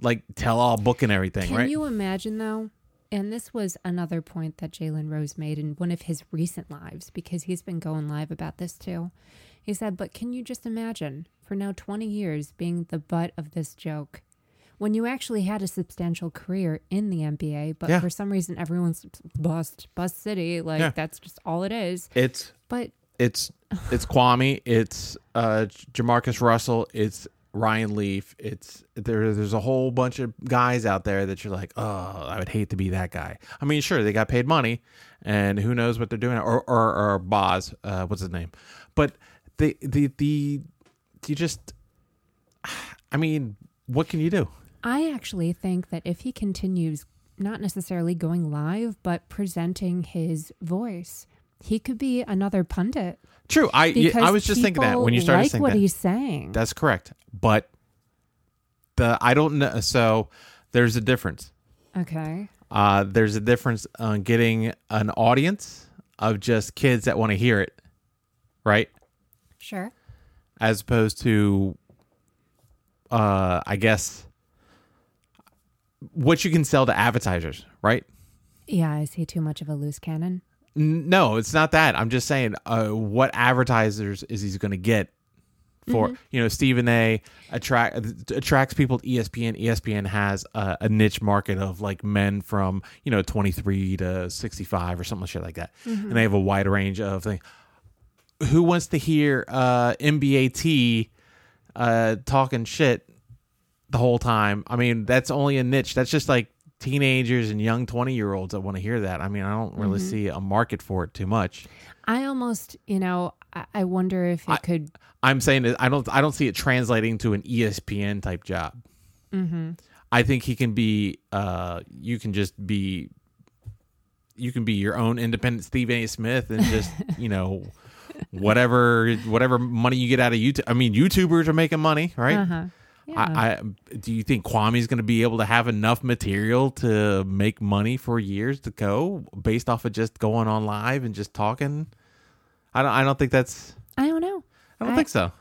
like tell all book and everything, Can right? you imagine though? And this was another point that Jalen Rose made in one of his recent lives because he's been going live about this too. He said, But can you just imagine for now 20 years being the butt of this joke? When you actually had a substantial career in the NBA, but Yeah. for some reason everyone's bust, bust city, like Yeah. that's just all it is. it's But it's it's Kwame, it's uh Jamarcus Russell, it's Ryan Leaf, it's there there's a whole bunch of guys out there that you're like, "Oh, I would hate to be that guy." I mean, sure, they got paid money and who knows what they're doing or or or Boz, uh what's his name? But the the the you just I mean, what can you do? I actually think that if he continues not necessarily going live, but presenting his voice, he could be another pundit. True. I Because I was just thinking that when you started like saying what that. he's saying. That's correct. But the I don't know so there's a difference. okay. Uh, there's a difference on getting an audience of just kids that want to hear it, right? Sure. As opposed to, uh, I guess, what you can sell to advertisers, right? Yeah, is he too much of a loose cannon? No, it's not that. I'm just saying, uh, what advertisers is he going to get for? You know, Stephen A. attract attracts people to ESPN. ESPN has a, a niche market of like men from you know 23 to 65 or something shit like that, and they have a wide range of things. Who wants to hear uh, NBA T uh, talking shit the whole time? I mean, that's only a niche. That's just like teenagers and young 20 year olds that want to hear that. I mean, I don't really see a market for it too much. I almost, you know, I, I wonder if it I- could. I'm saying that I don't I don't see it translating to an ESPN type job. Mm-hmm. I think he can be uh you can just be you can be your own independent Steve A. Smith and just, you know, whatever whatever money you get out of YouTube. I mean, YouTubers are making money, right? Uh-huh. Yeah. I, I do you think Kwame's going to be able to have enough material to make money for years to go based off of just going on live and just talking? I don't I don't think that's I don't know. I don't I- think so.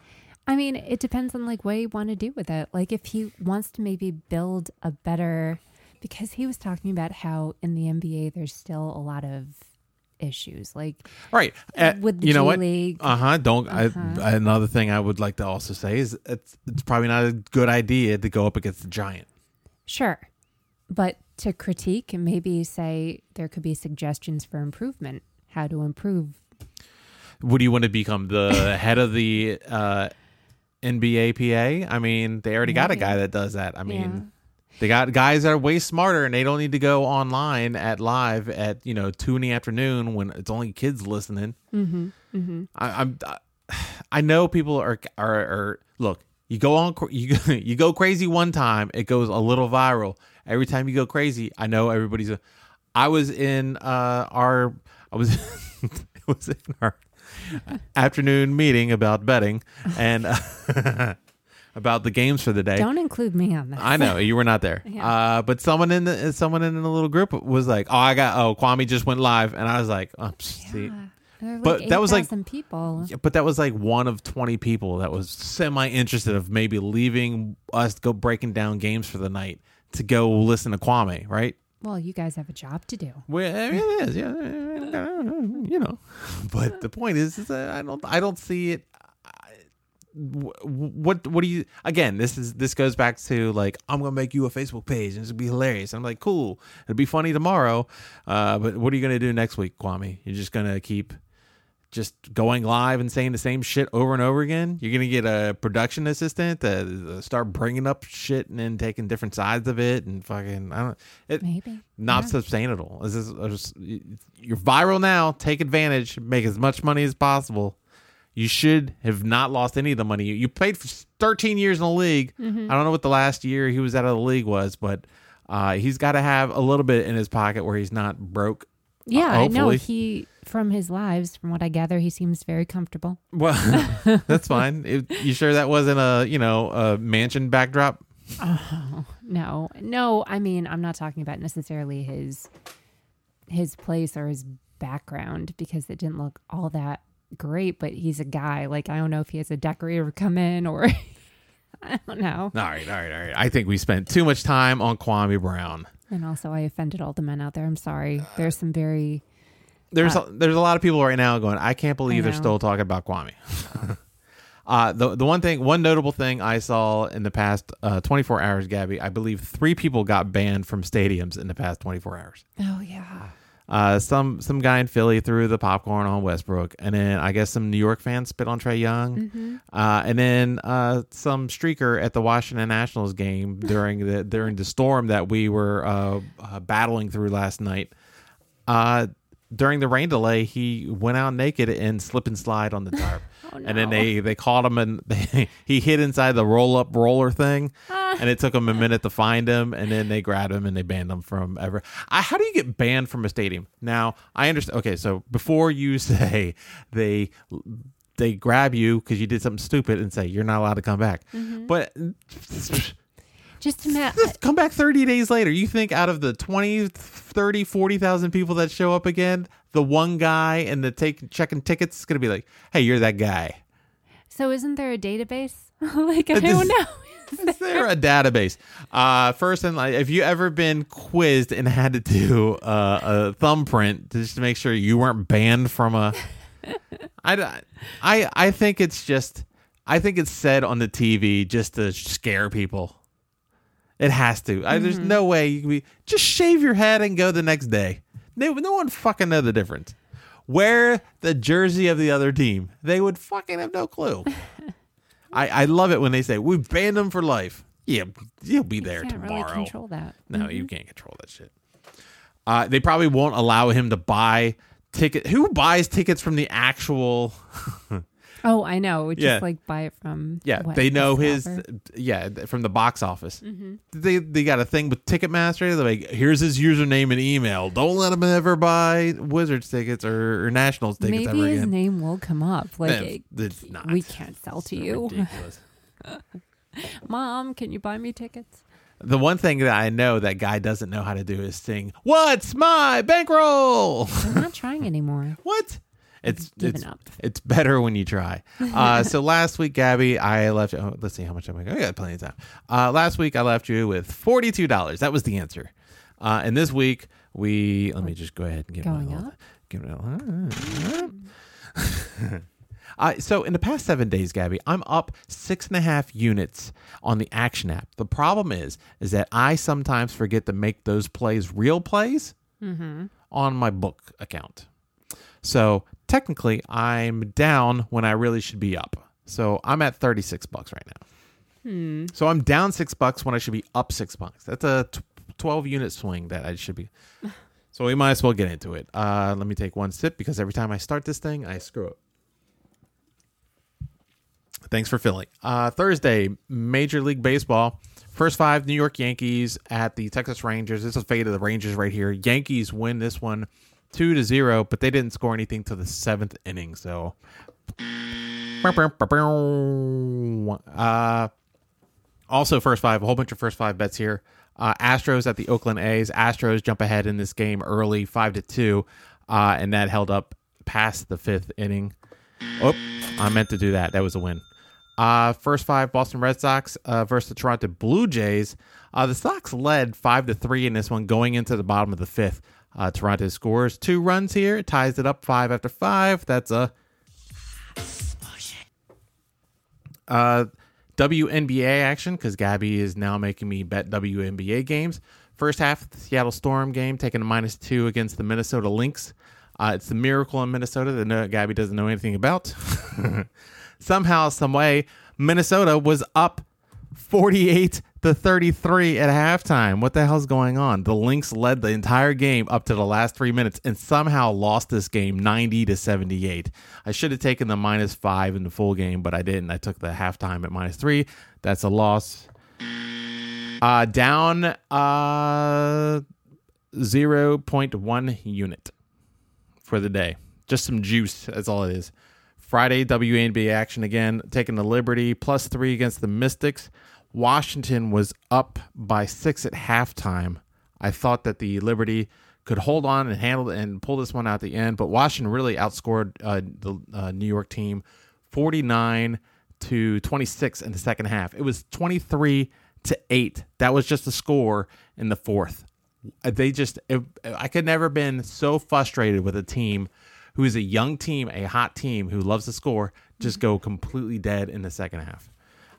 I mean, it depends on like what you want to do with it. Like if he wants to maybe build a better because he was talking about how in the NBA there's still a lot of issues, like Right. Uh, with the you know G what? League. Uh huh. Don't. Uh-huh. I, another thing I would like to also say is it's it's probably not a good idea to go up against the giant. Sure. But to critique and maybe say there could be suggestions for improvement, how to improve. Would you want to become the head of the uh, NBA PA? I mean, they already got a guy that does that. I mean, yeah. They got guys that are way smarter, and they don't need to go online at live at you know two in the afternoon when it's only kids listening. Mm-hmm. Mm-hmm. I, I'm I- I know people are are, are look. You go on you you go crazy one time, it goes a little viral. Every time you go crazy, I know everybody's. A, I was in uh our I was it was in our afternoon meeting about betting and uh, about the games for the day. Don't include me on this. I know you were not there, Yeah. uh, but someone in the someone in the little group was like, "Oh, I got oh Kwame just went live," and I was like, oh, see, Yeah. Like But that was like- 8,000 people. yeah, but that was like one of 20 people that was semi interested of maybe leaving us to go breaking down games for the night to go listen to Kwame, right? Well, you guys have a job to do. Well, I mean, it is, yeah, you know. But the point is, is I don't, I don't see it. What, what do you? Again, this is this goes back to like I'm gonna make you a Facebook page and it's gonna be hilarious. I'm like, cool, it'll be funny tomorrow. Uh, but what are you gonna do next week, Kwame? You're just gonna keep just going live and saying the same shit over and over again. You're gonna get a production assistant to start bringing up shit and then taking different sides of it and fucking. I don't. It, Maybe. not Yeah. sustainable. This is uh, just- you're viral now. Take advantage. Make as much money as possible. You should have not lost any of the money. You, played for 13 years in the league. Mm-hmm. I don't know what the last year he was out of the league was, but uh, he's got to have a little bit in his pocket where he's not broke. Yeah, I know. He, from his lives, from what I gather, he seems very comfortable. Well, that's fine. It- you sure that wasn't a you know a mansion backdrop? Oh no, no. I mean, I'm not talking about necessarily his his place or his background because it didn't look all that great. But he's a guy. Like I don't know if he has a decorator come in or I don't know. All right, all right, all right. I think we spent too much time on Kwame Brown. And also, I offended all the men out there. I'm sorry. There's some very There's Uh, a, there's a lot of people right now going. I can't believe they're still talking about Kwame. uh, the the one thing, one notable thing I saw in the past uh, 24 hours, Gabby, I believe three people got banned from stadiums in the past 24 hours. oh yeah. Uh, some some guy in Philly threw the popcorn on Westbrook, and then I guess some New York fans spit on Trae Young, Mm-hmm. uh, and then uh, some streaker at the Washington Nationals game during the during the storm that we were uh, uh, battling through last night. Uh, during the rain delay, he went out naked and slip and slide on the tarp. Oh, And then they, they caught him and they, he hid inside the roll up roller thing. Ah. And it took them a minute to find him. And then they grabbed him and they banned him from ever. I, how do you get banned from a stadium? Now, I understand. Okay, so before you say they they grab you because you did something stupid and say you're not allowed to come back. Mm-hmm. But Just imagine. come back 30 days later. You think out of the 20, 30, 40,000 people that show up again, the one guy and the take checking tickets is going to be like, hey, you're that guy. So isn't there a database? like I don't know. Is there a database? Uh, first, and like, have you ever been quizzed and had to do uh, a thumbprint just to make sure you weren't banned from a? I, I, I think it's just, I think it's said on the TV just to scare people. It has to. I, there's no way you can be. Just shave your head and go the next day. No, no one fucking know the difference. Wear the jersey of the other team. They would fucking have no clue. I, I love it when they say we banned them for life. Yeah, you'll be there tomorrow. really control that. No, you can't control that shit. Uh, they probably won't allow him to buy ticket. Who buys tickets from the actual? Oh, I know. Just Yeah. like buy it from. Yeah, what, they know his. scalper? Yeah, from the box office. Mm-hmm. They they got a thing with Ticketmaster. They're like, here's his username and email. Don't let him ever buy Wizards tickets or, or Nationals tickets Maybe his again. name will come up. Like, it- it's not. we can't sell to you. Mom, can you buy me tickets? The one thing that I know that guy doesn't know how to do is sing, What's my bankroll? I'm not trying anymore. what? It's it's, up. it's better when you try. Uh, so last week, Gabby, I left. Oh, let's see how much I'm. I got plenty of time. Uh, last week, I left you with forty two dollars. That was the answer. Uh, and this week we let me just go ahead and get Going my, up? Give it a, uh, so in the past seven days, Gabby, I'm up six and a half units on the action app. The problem is, is that I sometimes forget to make those plays real plays on my book account. So technically, I'm down when I really should be up. So I'm at 36 bucks right now. So I'm down six bucks when I should be up six bucks. That's a t- 12 unit swing that I should be. So we might as well get into it. Uh, let me take one sip because every time I start this thing, I screw up. Thanks for filling. Uh, Thursday, Major League Baseball. First five, New York Yankees at the Texas Rangers. This is fate of the Rangers right here. Yankees win this one two to zero, but they didn't score anything till the seventh inning. So, uh, also first five, a whole bunch of first five bets here. Uh, Astros at the Oakland A's. Astros jump ahead in this game early, five to two, uh, and that held up past the fifth inning. Oh, I meant to do that. That was a win. Uh, first five, Boston Red Sox uh, versus the Toronto Blue Jays. Uh, the Sox led five to three in this one, going into the bottom of the fifth. Uh, Toronto scores two runs here, ties it up five after five. That's a uh, WNBA action because Gabby is now making me bet WNBA games. First half, the Seattle Storm game taking a minus two against the Minnesota Lynx. Uh, it's the miracle in Minnesota that no, Gabby doesn't know anything about. Somehow, some way, Minnesota was up 48 to 33 at halftime. What the hell's going on? The Lynx led the entire game up to the last three minutes and somehow lost this game 90 to 78. I should have taken the minus five in the full game, but I didn't. I took the halftime at minus three. That's a loss. Uh, down uh, 0.1 unit for the day. Just some juice. That's all it is. Friday, WNBA action again, taking the Liberty plus three against the Mystics. Washington was up by six at halftime. I thought that the Liberty could hold on and handle and pull this one out at the end, but Washington really outscored uh, the uh, New York team 49 to 26 in the second half. It was 23 to 8. That was just the score in the fourth. They just, it, I could never been so frustrated with a team who is a young team, a hot team who loves to score, just go completely dead in the second half.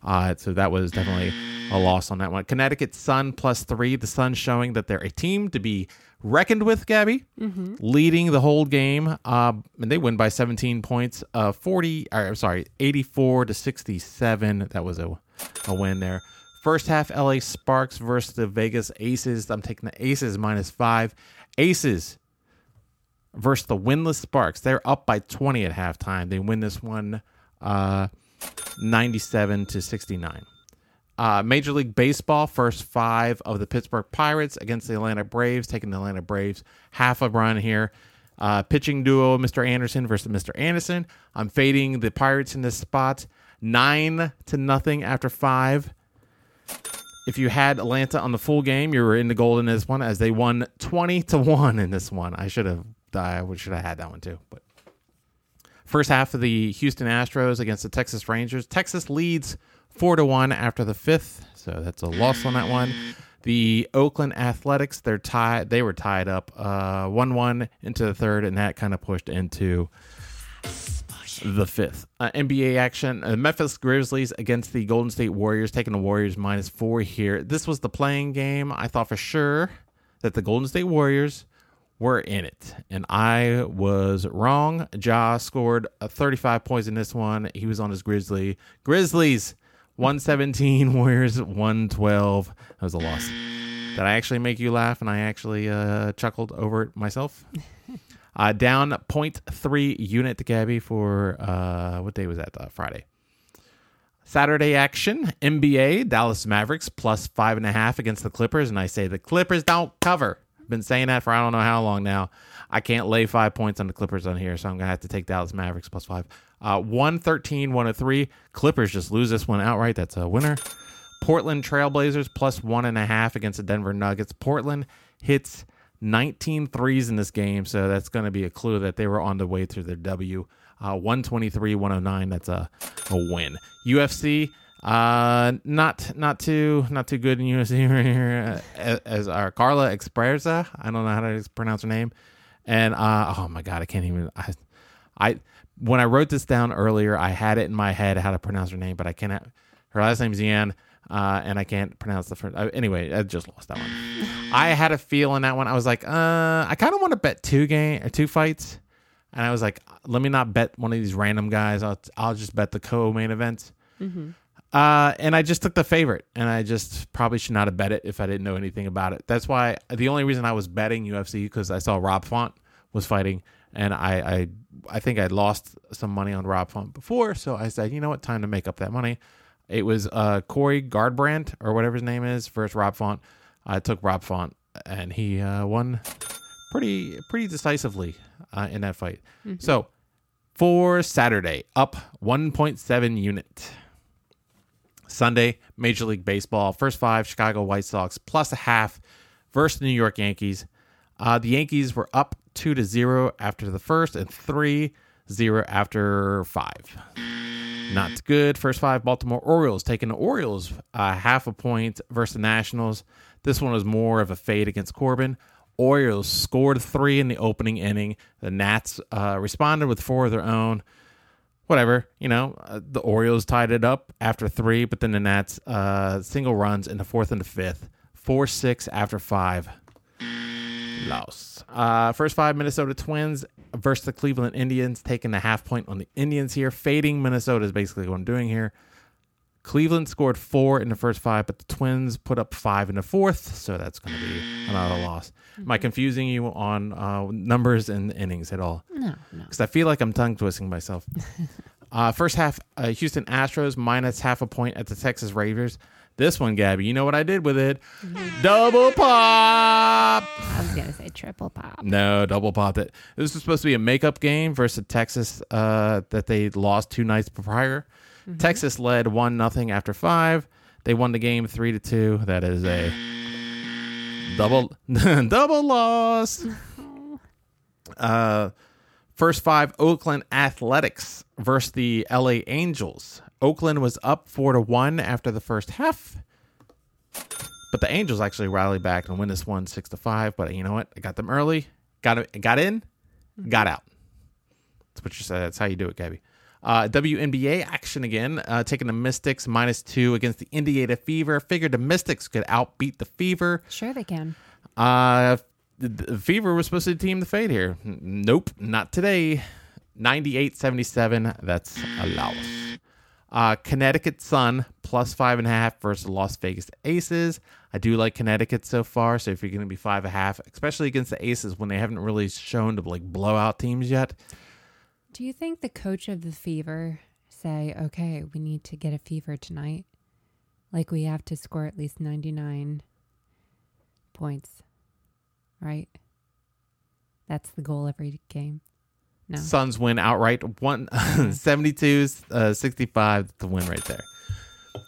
Uh, so that was definitely a loss on that one. Connecticut Sun plus three. The Sun showing that they're a team to be reckoned with. Gabby leading the whole game, uh, and they win by 17 points. Uh, 40. Or, I'm sorry, 84 to 67. That was a a win there. First half, LA Sparks versus the Vegas Aces. I'm taking the Aces minus five. Aces versus the winless Sparks. They're up by 20 at halftime. They win this one uh, 97 to 69. Uh, Major League Baseball, first five of the Pittsburgh Pirates against the Atlanta Braves, taking the Atlanta Braves half a run here. Uh, pitching duo, Mr. Anderson versus Mr. Anderson. I'm fading the Pirates in this spot, nine to nothing after five. If you had Atlanta on the full game, you were in the gold in this one as they won 20 to 1 in this one. I should have I should have had that one too. But first half of the Houston Astros against the Texas Rangers. Texas leads 4 to 1 after the 5th, so that's a loss on that one. The Oakland Athletics, they're tied they were tied up uh 1-1 into the third and that kind of pushed into the fifth. Uh, NBA action: uh, Memphis Grizzlies against the Golden State Warriors, taking the Warriors minus four here. This was the playing game. I thought for sure that the Golden State Warriors were in it, and I was wrong. Ja scored uh, 35 points in this one. He was on his Grizzly Grizzlies 117, Warriors 112. That was a loss. Did I actually make you laugh? And I actually uh, chuckled over it myself. Uh, down 0.3 unit to Gabby for uh, what day was that? Uh, Friday. Saturday action NBA Dallas Mavericks plus five and a half against the Clippers, and I say the Clippers don't cover. Been saying that for I don't know how long now. I can't lay five points on the Clippers on here, so I'm gonna have to take Dallas Mavericks plus five. Uh, 113, 103. Clippers just lose this one outright. That's a winner. Portland Trailblazers plus one and a half against the Denver Nuggets. Portland hits 19 threes in this game, so that's going to be a clue that they were on the way to their W. Uh, 123 109, that's a, a win. UFC, Uh, not not too not too good in UFC here as, as our Carla Esparza. I don't know how to pronounce her name. And uh, oh my god, I can't even. I, I when I wrote this down earlier, I had it in my head how to pronounce her name, but I cannot. Her last name's Yan, uh, and I can't pronounce the first. Uh, anyway, I just lost that one. I had a feel in that one. I was like, uh, I kind of want to bet two game or two fights, and I was like, let me not bet one of these random guys. I'll I'll just bet the co-main event. Mm-hmm. Uh, and I just took the favorite, and I just probably should not have bet it if I didn't know anything about it. That's why the only reason I was betting UFC because I saw Rob Font was fighting, and I, I I think I'd lost some money on Rob Font before, so I said, you know what, time to make up that money. It was uh Corey Garbrandt or whatever his name is versus Rob Font. I took Rob Font, and he uh, won pretty pretty decisively uh, in that fight. So for Saturday, up 1.7 unit. Sunday, Major League Baseball, first five, Chicago White Sox plus a half versus the New York Yankees. Uh, the Yankees were up two to zero after the first and three zero after five. Not good. First five, Baltimore Orioles taking the Orioles uh, half a point versus the Nationals. This one was more of a fade against Corbin. Orioles scored three in the opening inning. The Nats uh, responded with four of their own whatever, you know, uh, the Orioles tied it up after three, but then the Nats uh, single runs in the fourth and the fifth, four six after five. Lost. Uh, first five Minnesota Twins versus the Cleveland Indians, taking the half point on the Indians here. Fading Minnesota is basically what I'm doing here. Cleveland scored four in the first five, but the Twins put up five in the fourth, so that's going to be another loss. Am I confusing you on uh, numbers and innings at all? No, no. because I feel like I'm tongue twisting myself. uh, first half, uh, Houston Astros minus half a point at the Texas Rangers. This one, Gabby, you know what I did with it? Double pop. I was gonna say triple pop. No, double pop it. This was supposed to be a makeup game versus Texas uh, that they lost two nights prior. Texas led one nothing after five. They won the game three to two. That is a double double loss. Uh, first five Oakland Athletics versus the LA Angels. Oakland was up four to one after the first half, but the Angels actually rallied back and win this one six to five. But you know what? I got them early. Got. Got in. Got out. That's what you said. That's how you do it, Gabby. Uh, WNBA action again, uh, taking the Mystics minus two against the Indiana Fever. Figured the Mystics could outbeat the Fever. Sure, they can. Uh, the, Fever was supposed to team the fade here. Nope, not today. 98 77. That's a loss. Uh, Connecticut Sun plus five and a half versus Las Vegas Aces. I do like Connecticut so far. So if you're going to be five and a half, especially against the Aces when they haven't really shown to like blow out teams yet, Do you think the coach of the Fever say, "Okay, we need to get a Fever tonight. Like we have to score at least 99 points." Right? That's the goal every game. No. Suns win outright. One 72 uh, 65 the win right there.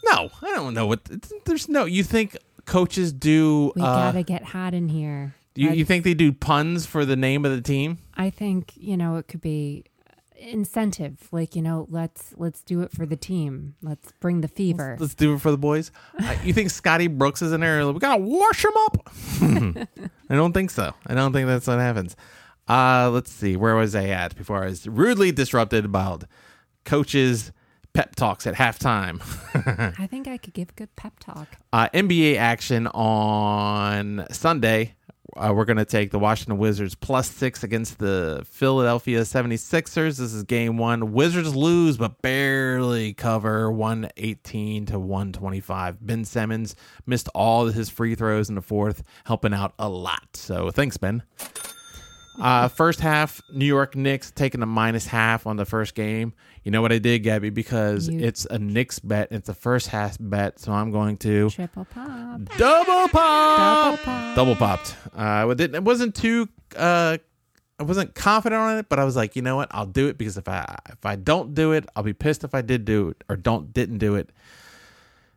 No, I don't know what. There's no. You think coaches do? We uh, got to get hot in here. you, you think they do puns for the name of the team? I think, you know, it could be incentive like you know let's let's do it for the team let's bring the fever Let's do it for the boys. Uh, you think Scotty Brooks is in there? We gotta wash him up. I don't think so. I don't think that's what happens. Uh, let's see. Where was I at before I was rudely disrupted about coaches' pep talks at halftime? i think i could give a good pep talk Uh, NBA action on Sunday. Uh, we're going to take the Washington Wizards plus six against the Philadelphia 76ers. This is game one. Wizards lose, but barely cover 118 to 125. Ben Simmons missed all his free throws in the fourth, helping out a lot. So thanks, Ben. Uh, first half, New York Knicks taking a minus half on the first game. You know what I did, Gabby? Because You- it's a Knicks bet. It's a first half bet, so I'm going to triple pop double pop, Double pop. double popped. Uh, it it wasn't too. Uh, I wasn't confident on it, but I was like, you know what? I'll do it because if I if I don't do it, I'll be pissed if I did do it or don't didn't do it.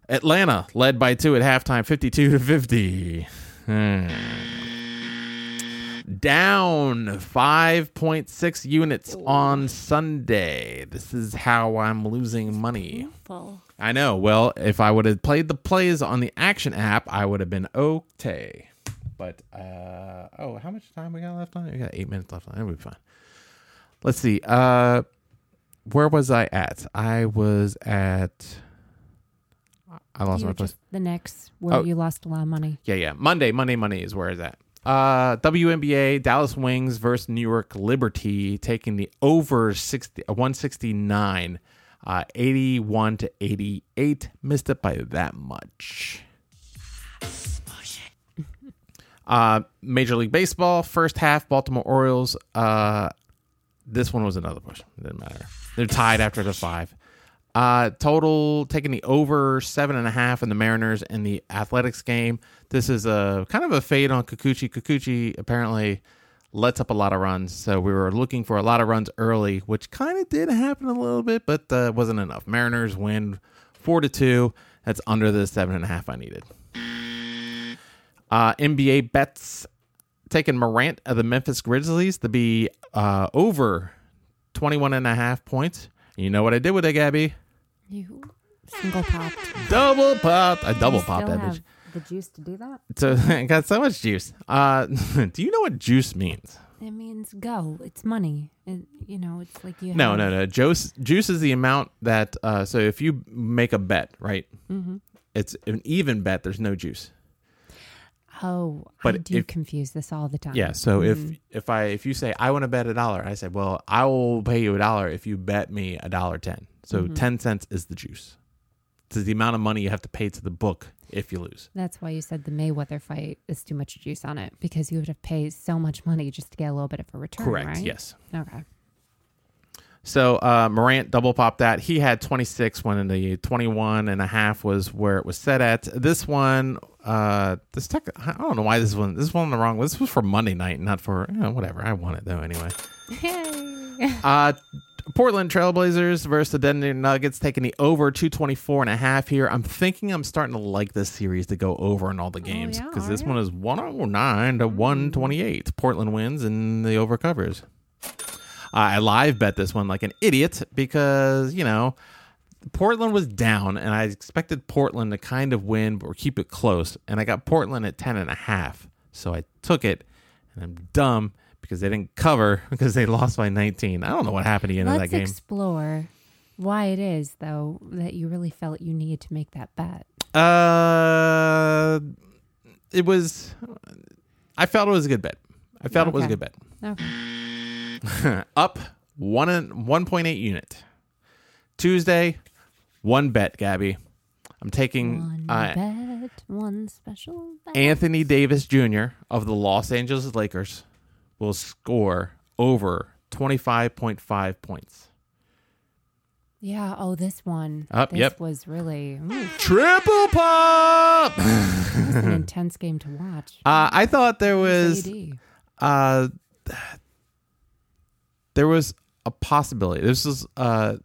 Atlanta led by two at halftime, fifty-two to fifty. Hmm. Down 5.6 units on Sunday. This is how I'm losing money. I know. Well, if I would have played the plays on the action app, I would have been okay. But uh oh, how much time we got left on it? We got eight minutes left on it. It'll be fine. Let's see. Uh where was I at? I was at I lost You my place. the next where Oh. you lost a lot of money. Yeah, yeah. Monday, Monday, Monday is where is that? Uh, WNBA Dallas Wings versus New York Liberty taking the over 60, uh, 169, uh, 81 to 88. Missed it by that much. Uh, Major League Baseball first half Baltimore Orioles. Uh, this one was another push. It didn't matter. They're tied after the five. Uh, total taking the over seven and a half in the Mariners in the Athletics game. This is a kind of a fade on Kikuchi. Kikuchi apparently lets up a lot of runs, so we were looking for a lot of runs early, which kind of did happen a little bit, but uh, wasn't enough. Mariners win four to two. That's under the seven and a half I needed. Uh, NBA bets taking Morant of the Memphis Grizzlies to be uh, over 21 and a half points. You know what I did with it, Gabby? You single popped. Double pop. I double popped that bitch. the juice to do that? So I got so much juice. Uh, do you know what juice means? It means go. It's money. It, you know, it's like you. No, no, no. Juice, juice is the amount that. Uh, so if you make a bet, right? Mm-hmm. It's an even bet. There's no juice. Oh, But I do if- confuse this all the time. Yeah. So Mhm. if if I if you say I want to bet a dollar, I say, well, I will pay you a dollar if you bet me a dollar ten. So Mhm. ten cents is the juice. It's the amount of money you have to pay to the book if you lose. That's why you said the Mayweather fight is too much juice on it because you would have paid so much money just to get a little bit of a return. Correct. Right? Yes. Okay. So uh, Morant double popped that. He had 26 when in the 21 and a half was where it was set at. This one, uh, this tech, I don't know why this one, this one on the wrong. This was for Monday night, not for you know, whatever. I won it though anyway. Yay. Uh, Portland Trailblazers versus the Denver Nuggets taking the over 224 and a half here. I'm thinking I'm starting to like this series to go over in all the oh, games yeah, because are this ya? one is 109 to mm. 128. Portland wins and the over covers. I live bet this one like an idiot because, you know, Portland was down and I expected Portland to kind of win or keep it close. And I got Portland at 10 and a half. So I took it and I'm dumb because they didn't cover because they lost by 19. I don't know what happened at the end Let's that game. explore why it is though that you really felt you needed to make that bet. uh, it was, I felt it was a good bet. I felt it was a good bet. Okay. up one and one point eight unit. Tuesday, one bet, Gabby. I'm taking One uh, bet, one special bet. Anthony Davis Jr. of the Los Angeles Lakers will score over 25.5 points. yeah. Oh, this one. Up, This yep. was really ooh, Triple pop! an intense game to watch. uh, I thought there was uh, there was a possibility. This is uh,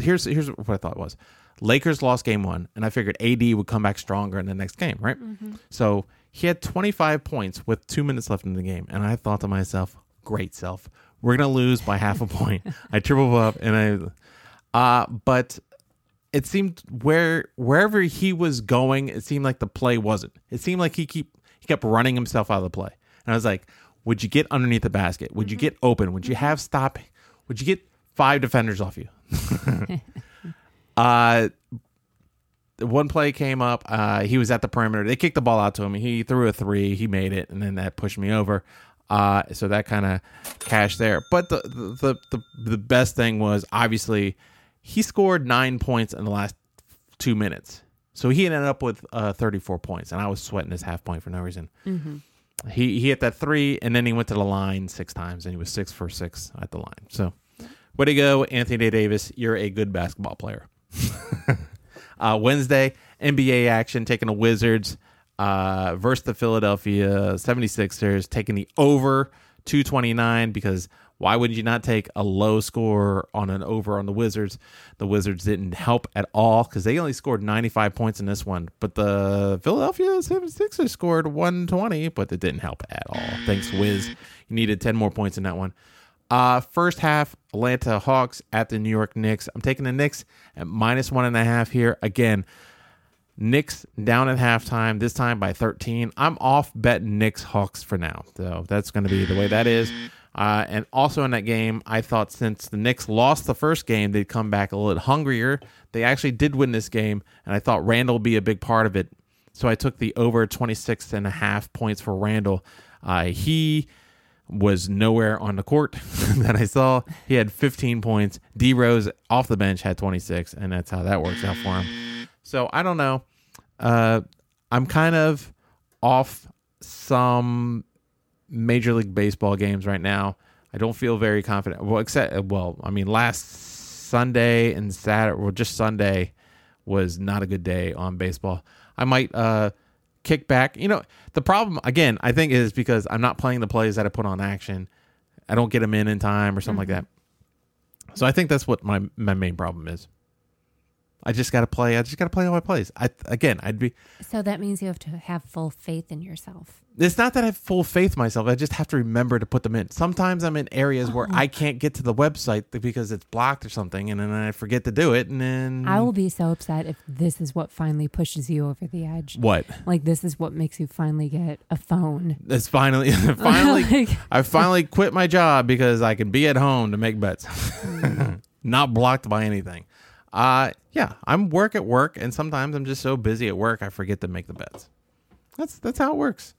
here's here's what I thought was. Lakers lost game one, and I figured AD would come back stronger in the next game, right? So he had 25 points with two minutes left in the game, and I thought to myself, "Great self, we're gonna lose by half a point." I triple up, and I, uh, but it seemed where wherever he was going, it seemed like the play wasn't. It seemed like he keep he kept running himself out of the play, and I was like, "Would you get underneath the basket? Would you get open? Would you have stop? Would you get five defenders off you?" uh one play came up. Uh, he was at the perimeter. They kicked the ball out to him. He threw a three. He made it, and then that pushed me over. Uh, so that kind of cashed there. But the, the the the best thing was obviously he scored nine points in the last two minutes. So he ended up with uh, 34 points, and I was sweating his half point for no reason. He he hit that three, and then he went to the line six times, and he was six for six at the line. So, way to go, Anthony Davis! You're a good basketball player. uh, Wednesday, NBA action taking the Wizards uh, versus the Philadelphia 76ers, taking the over 229 because Why would you not take a low score on an over on the Wizards? The Wizards didn't help at all because they only scored 95 points in this one. But the Philadelphia 76ers scored 120, but it didn't help at all. Thanks, Wiz. You needed 10 more points in that one. Uh, first half, Atlanta Hawks at the New York Knicks. I'm taking the Knicks at minus one and a half here. Again, Knicks down at halftime, this time by 13. I'm off betting Knicks Hawks for now. So that's going to be the way that is. Uh, and also in that game, I thought since the Knicks lost the first game, they'd come back a little hungrier. They actually did win this game, and I thought Randle would be a big part of it. So I took the over 26 and a half points for Randle. Uh, he was nowhere on the court that I saw. He had 15 points. D Rose off the bench had 26, and that's how that works out for him. So I don't know. Uh, I'm kind of off some Major League Baseball games right now. I don't feel very confident. Well, except well, I mean, last Sunday and Saturday, well, just Sunday was not a good day on baseball. I might uh, kick back. You know, the problem again, I think, is because I'm not playing the plays that I put on action. I don't get them in in time or something Mm-hmm. like that. So I think that's what my my main problem is. I just got to play. I just got to play all my plays. I again, I'd be. So that means you have to have full faith in yourself. It's not that I have full faith in myself. I just have to remember to put them in. Sometimes I'm in areas where Oh. I can't get to the website because it's blocked or something, and then I forget to do it, and then I will be so upset if this is what finally pushes you over the edge. what? Like this is what makes you finally get a phone. It's finally finally Like, I finally quit my job because I can be at home to make bets, mm. not blocked by anything. Uh yeah, I'm work at work, and sometimes I'm just so busy at work I forget to make the bets. That's that's how it works.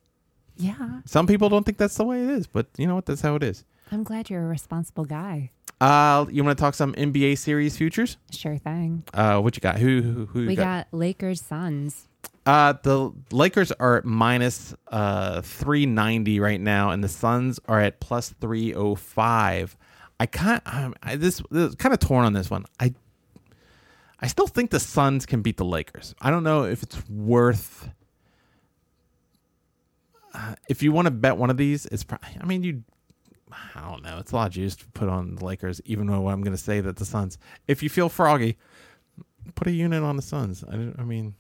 yeah, Some people don't think that's the way it is, but you know what? That's how it is. I'm glad you're a responsible guy. Uh, you want to talk some NBA series futures? Sure thing. Uh, what you got? Who who, who We got? got Lakers Suns. Uh, the Lakers are at minus uh 390 right now, and the Suns are at plus 305. I can't. Um, I, this, this kind of torn on this one. I I still think the Suns can beat the Lakers. I don't know if it's worth. Uh, if you want to bet one of these, it's. Pro- I mean, you. I don't know. It's a lot of juice to put on the Lakers, even though I'm going to say that the Suns. If you feel froggy, put a unit on the Suns. I, don't- I mean.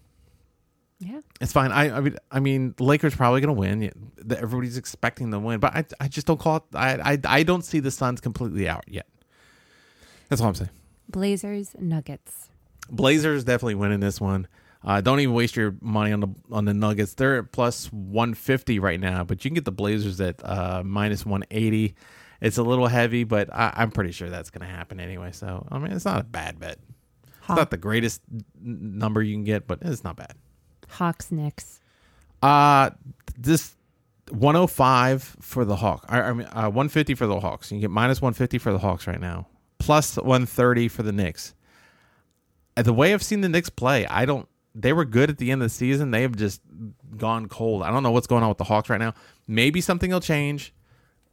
Yeah. It's fine. I I mean, I mean, the Lakers probably going to win. Everybody's expecting them to win, but I I just don't call it. I I, I don't see the Suns completely out yet. That's all I'm saying. Blazers Nuggets. Blazers definitely winning this one. Uh, don't even waste your money on the on the Nuggets. They're at plus 150 right now, but you can get the Blazers at uh, minus 180. It's a little heavy, but I, I'm pretty sure that's going to happen anyway. So I mean, it's not a bad bet. It's not the greatest number you can get, but it's not bad. Hawks Knicks. Uh this 105 for the Hawk. I, I mean, uh, 150 for the Hawks. You can get minus 150 for the Hawks right now, plus 130 for the Knicks. The way I've seen the Knicks play, I don't. They were good at the end of the season. They have just gone cold. I don't know what's going on with the Hawks right now. Maybe something will change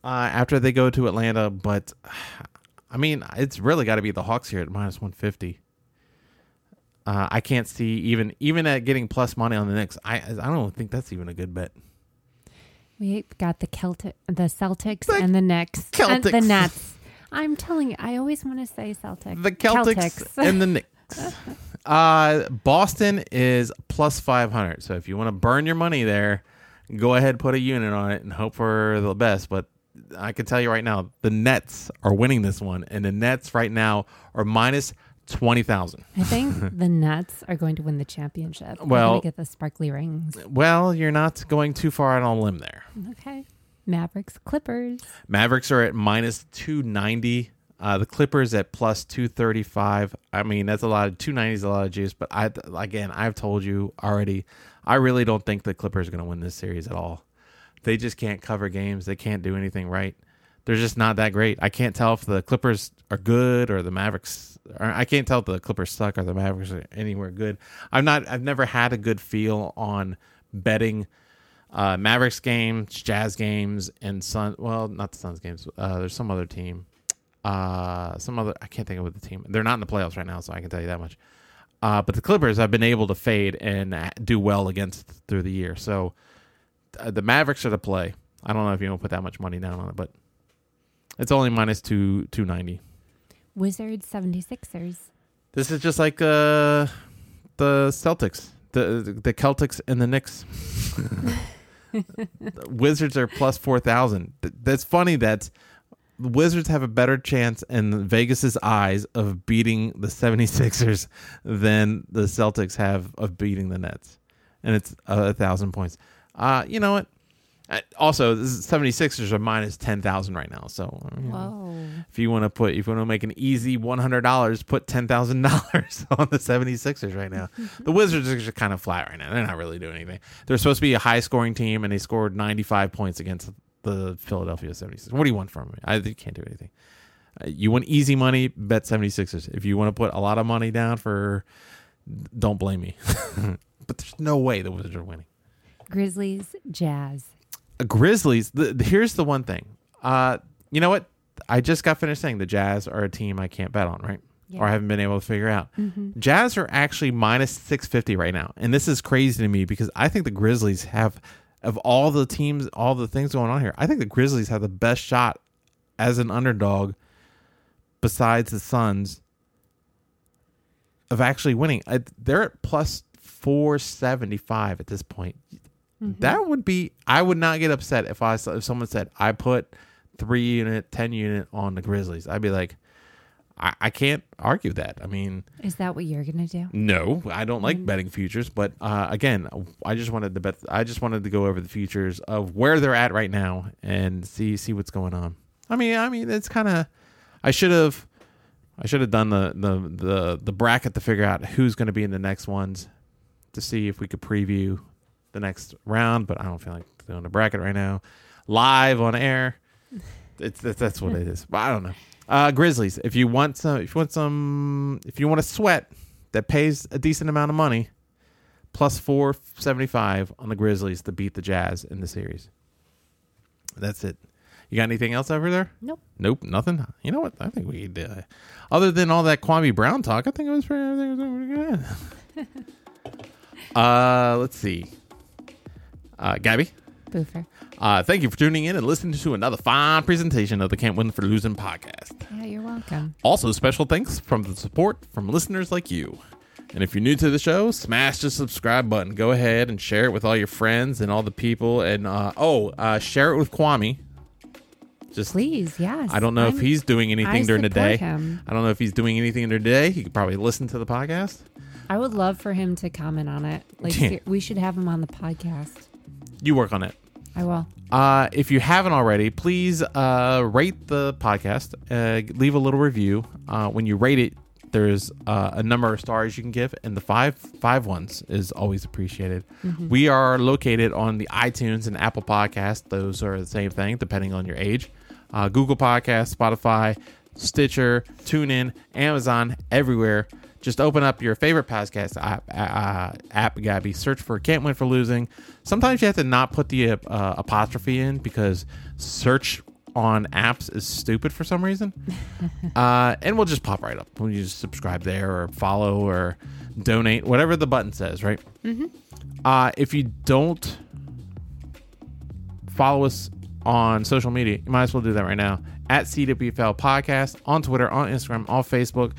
uh, after they go to Atlanta, but I mean, it's really got to be the Hawks here at minus 150. Uh, I can't see even even at getting plus money on the Knicks. I I don't think that's even a good bet. We got the Celtic, the Celtics, The and the Knicks, and the Nets. I'm telling you, I always want to say Celtic. The Celtics, and the Knicks. Uh, Boston is plus five hundred. So if you want to burn your money there, go ahead put a unit on it and hope for the best. But I can tell you right now, the Nets are winning this one, and the Nets right now are minus twenty thousand. I think the Nets are going to win the championship. Well- get the sparkly rings. Well, you're not going too far out on a limb there. Okay. Mavericks Clippers. Mavericks are at minus 290. Uh, the Clippers at plus 235. I mean, that's a lot of 290 is a lot of juice, but I again, I've told you already, I really don't think the Clippers are going to win this series at all. They just can't cover games. They can't do anything right. They're just not that great. I can't tell if the Clippers are good or the Mavericks. Or I can't tell if the Clippers suck or the Mavericks are anywhere good. I'm not. I've never had a good feel on betting uh, Mavericks games, Jazz games, and Sun. Well, not the Suns games. Uh, there's some other team. Uh, some other. I can't think of what the team. They're not in the playoffs right now, so I can tell you that much. Uh, but the Clippers have been able to fade and uh, do well against through the year. So uh, the Mavericks are the play. I don't know if you want to put that much money down on it, but It's only minus two two ninety. Wizards 76ers. This is just like uh, the Celtics, the the Celtics and the Knicks. The Wizards are plus four thousand. That's funny that the Wizards have a better chance in Vegas's eyes of beating the 76ers than the Celtics have of beating the Nets, and it's a, a thousand points. Uh, you know what? Uh, Also, the 76ers are minus ten thousand right now. So you know, if you want to put if you want to make an easy $100 put $10,000 on the 76ers right now. the Wizards are just kind of flat right now. They're not really doing anything. They're supposed to be a high scoring team and they scored 95 points against the Philadelphia 76ers. What do you want from me? I you can't do anything. Uh, you want easy money, bet 76ers. If you want to put a lot of money down for don't blame me. but there's no way the Wizards are winning. Grizzlies, Jazz. Grizzlies. The, the- here's the one thing. Uh, you know what? I just got finished saying the Jazz are a team I can't bet on, right? Yeah. Or I haven't been able to figure out. hmm Jazz are actually minus six fifty right now, and this is crazy to me because I think the Grizzlies have, of all the teams, all the things going on here, I think the Grizzlies have the best shot as an underdog, besides the Suns, of actually winning. I, they're at plus four seventy five at this point. Mm-hmm. That would be. I would not get upset if I saw- if someone said I put three unit, ten unit on the Grizzlies. I'd be like, I, I can't argue that. I mean, Is that what you're going to do? no, I don't like betting futures. But uh, again, I just wanted to bet. I just wanted to go over the futures of where they're at right now and see see what's going on. I mean, I mean, it's kind of. I should have. I should have done the, the the the bracket to figure out who's going to be in the next ones, to see if we could preview the next round. But I don't feel like doing a bracket right now, live on air. It's that's, that's what it is. But I don't know. Uh, Grizzlies. If you want some, if you want some, if you want a sweat that pays a decent amount of money, plus four seventy five on the Grizzlies to beat the Jazz in the series. That's it. You got anything else over there? Nope. Nope, nothing. You know what? I think we did. Uh, other than all that Kwame Brown talk, I think it was pretty, I think it was pretty good. uh, let's see. Uh, Gabby, Boofer. uh, thank you for tuning in and listening to another fine presentation of the Can't Win for Losing podcast. Yeah, you're welcome. Also, special thanks from the support from listeners like you. And if you're new to the show, smash the subscribe button. Go ahead and share it with all your friends and all the people. And uh, oh, uh, share it with Kwame. Just Please, yes. I don't know if I'm- he's doing anything I during the day. him. I don't know if he's doing anything during the day. He could probably listen to the podcast. I would love for him to comment on it. Like, Yeah. we should have him on the podcast. You work on it. I will. Uh, if you haven't already, please uh, rate the podcast. Uh, leave a little review. Uh, when you rate it, there's uh, a number of stars you can give, and the five five ones is always appreciated. We are located on the iTunes and Apple Podcast. Those are the same thing, depending on your age. Uh, Google Podcast, Spotify, Stitcher, TuneIn, Amazon, everywhere. Just open up your favorite podcast app, uh, app Gabby. Search for "Can't Win for Losing." Sometimes you have to not put the uh, apostrophe in because search on apps is stupid for some reason. uh, and we'll just pop right up. When you just subscribe there or follow or donate, whatever the button says, right? Mm-hmm. Uh, if you don't follow us on social media, you might as well do that right now at CWFL Podcast on Twitter, on Instagram, on Facebook.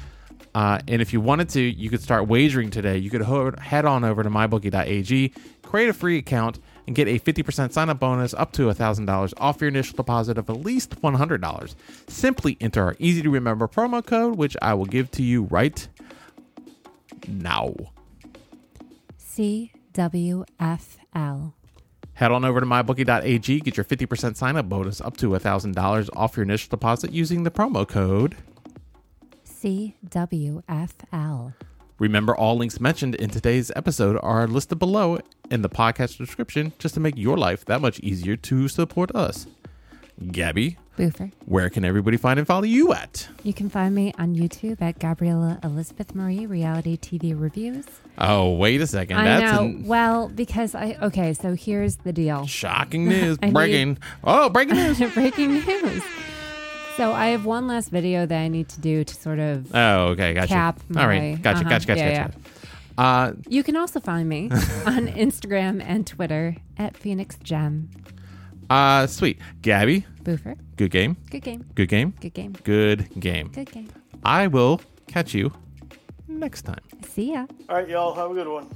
Uh, and if you wanted to, you could start wagering today. You could ho- head on over to mybookie.ag, create a free account, and get a 50% sign up bonus up to $1,000 off your initial deposit of at least $100. Simply enter our easy to remember promo code, which I will give to you right now. CWFL. Head on over to mybookie.ag, get your 50% sign up bonus up to $1,000 off your initial deposit using the promo code. CWFL. Remember, all links mentioned in today's episode are listed below in the podcast description just to make your life that much easier to support us. Gabby, Boofer. where can everybody find and follow you at? You can find me on YouTube at Gabriella Elizabeth Marie Reality TV Reviews. Oh, wait a second. I That's know. an- well, because I okay, so here's the deal. shocking news. I need- breaking. Oh, breaking news. Breaking news. So I have one last video that I need to do to sort of. Oh, okay. Gotcha. Cap All right. Gotcha. uh-huh, Gotcha. Gotcha. yeah, gotcha. Uh, You can also find me on Instagram and Twitter at Phoenix Gem. Uh, sweet. Gabby, Boofer. good game. Good game. Good game. Good game. Good game. Good game. I will catch you next time. See ya. All right, y'all. Have a good one.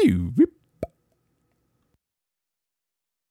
Pew, beep.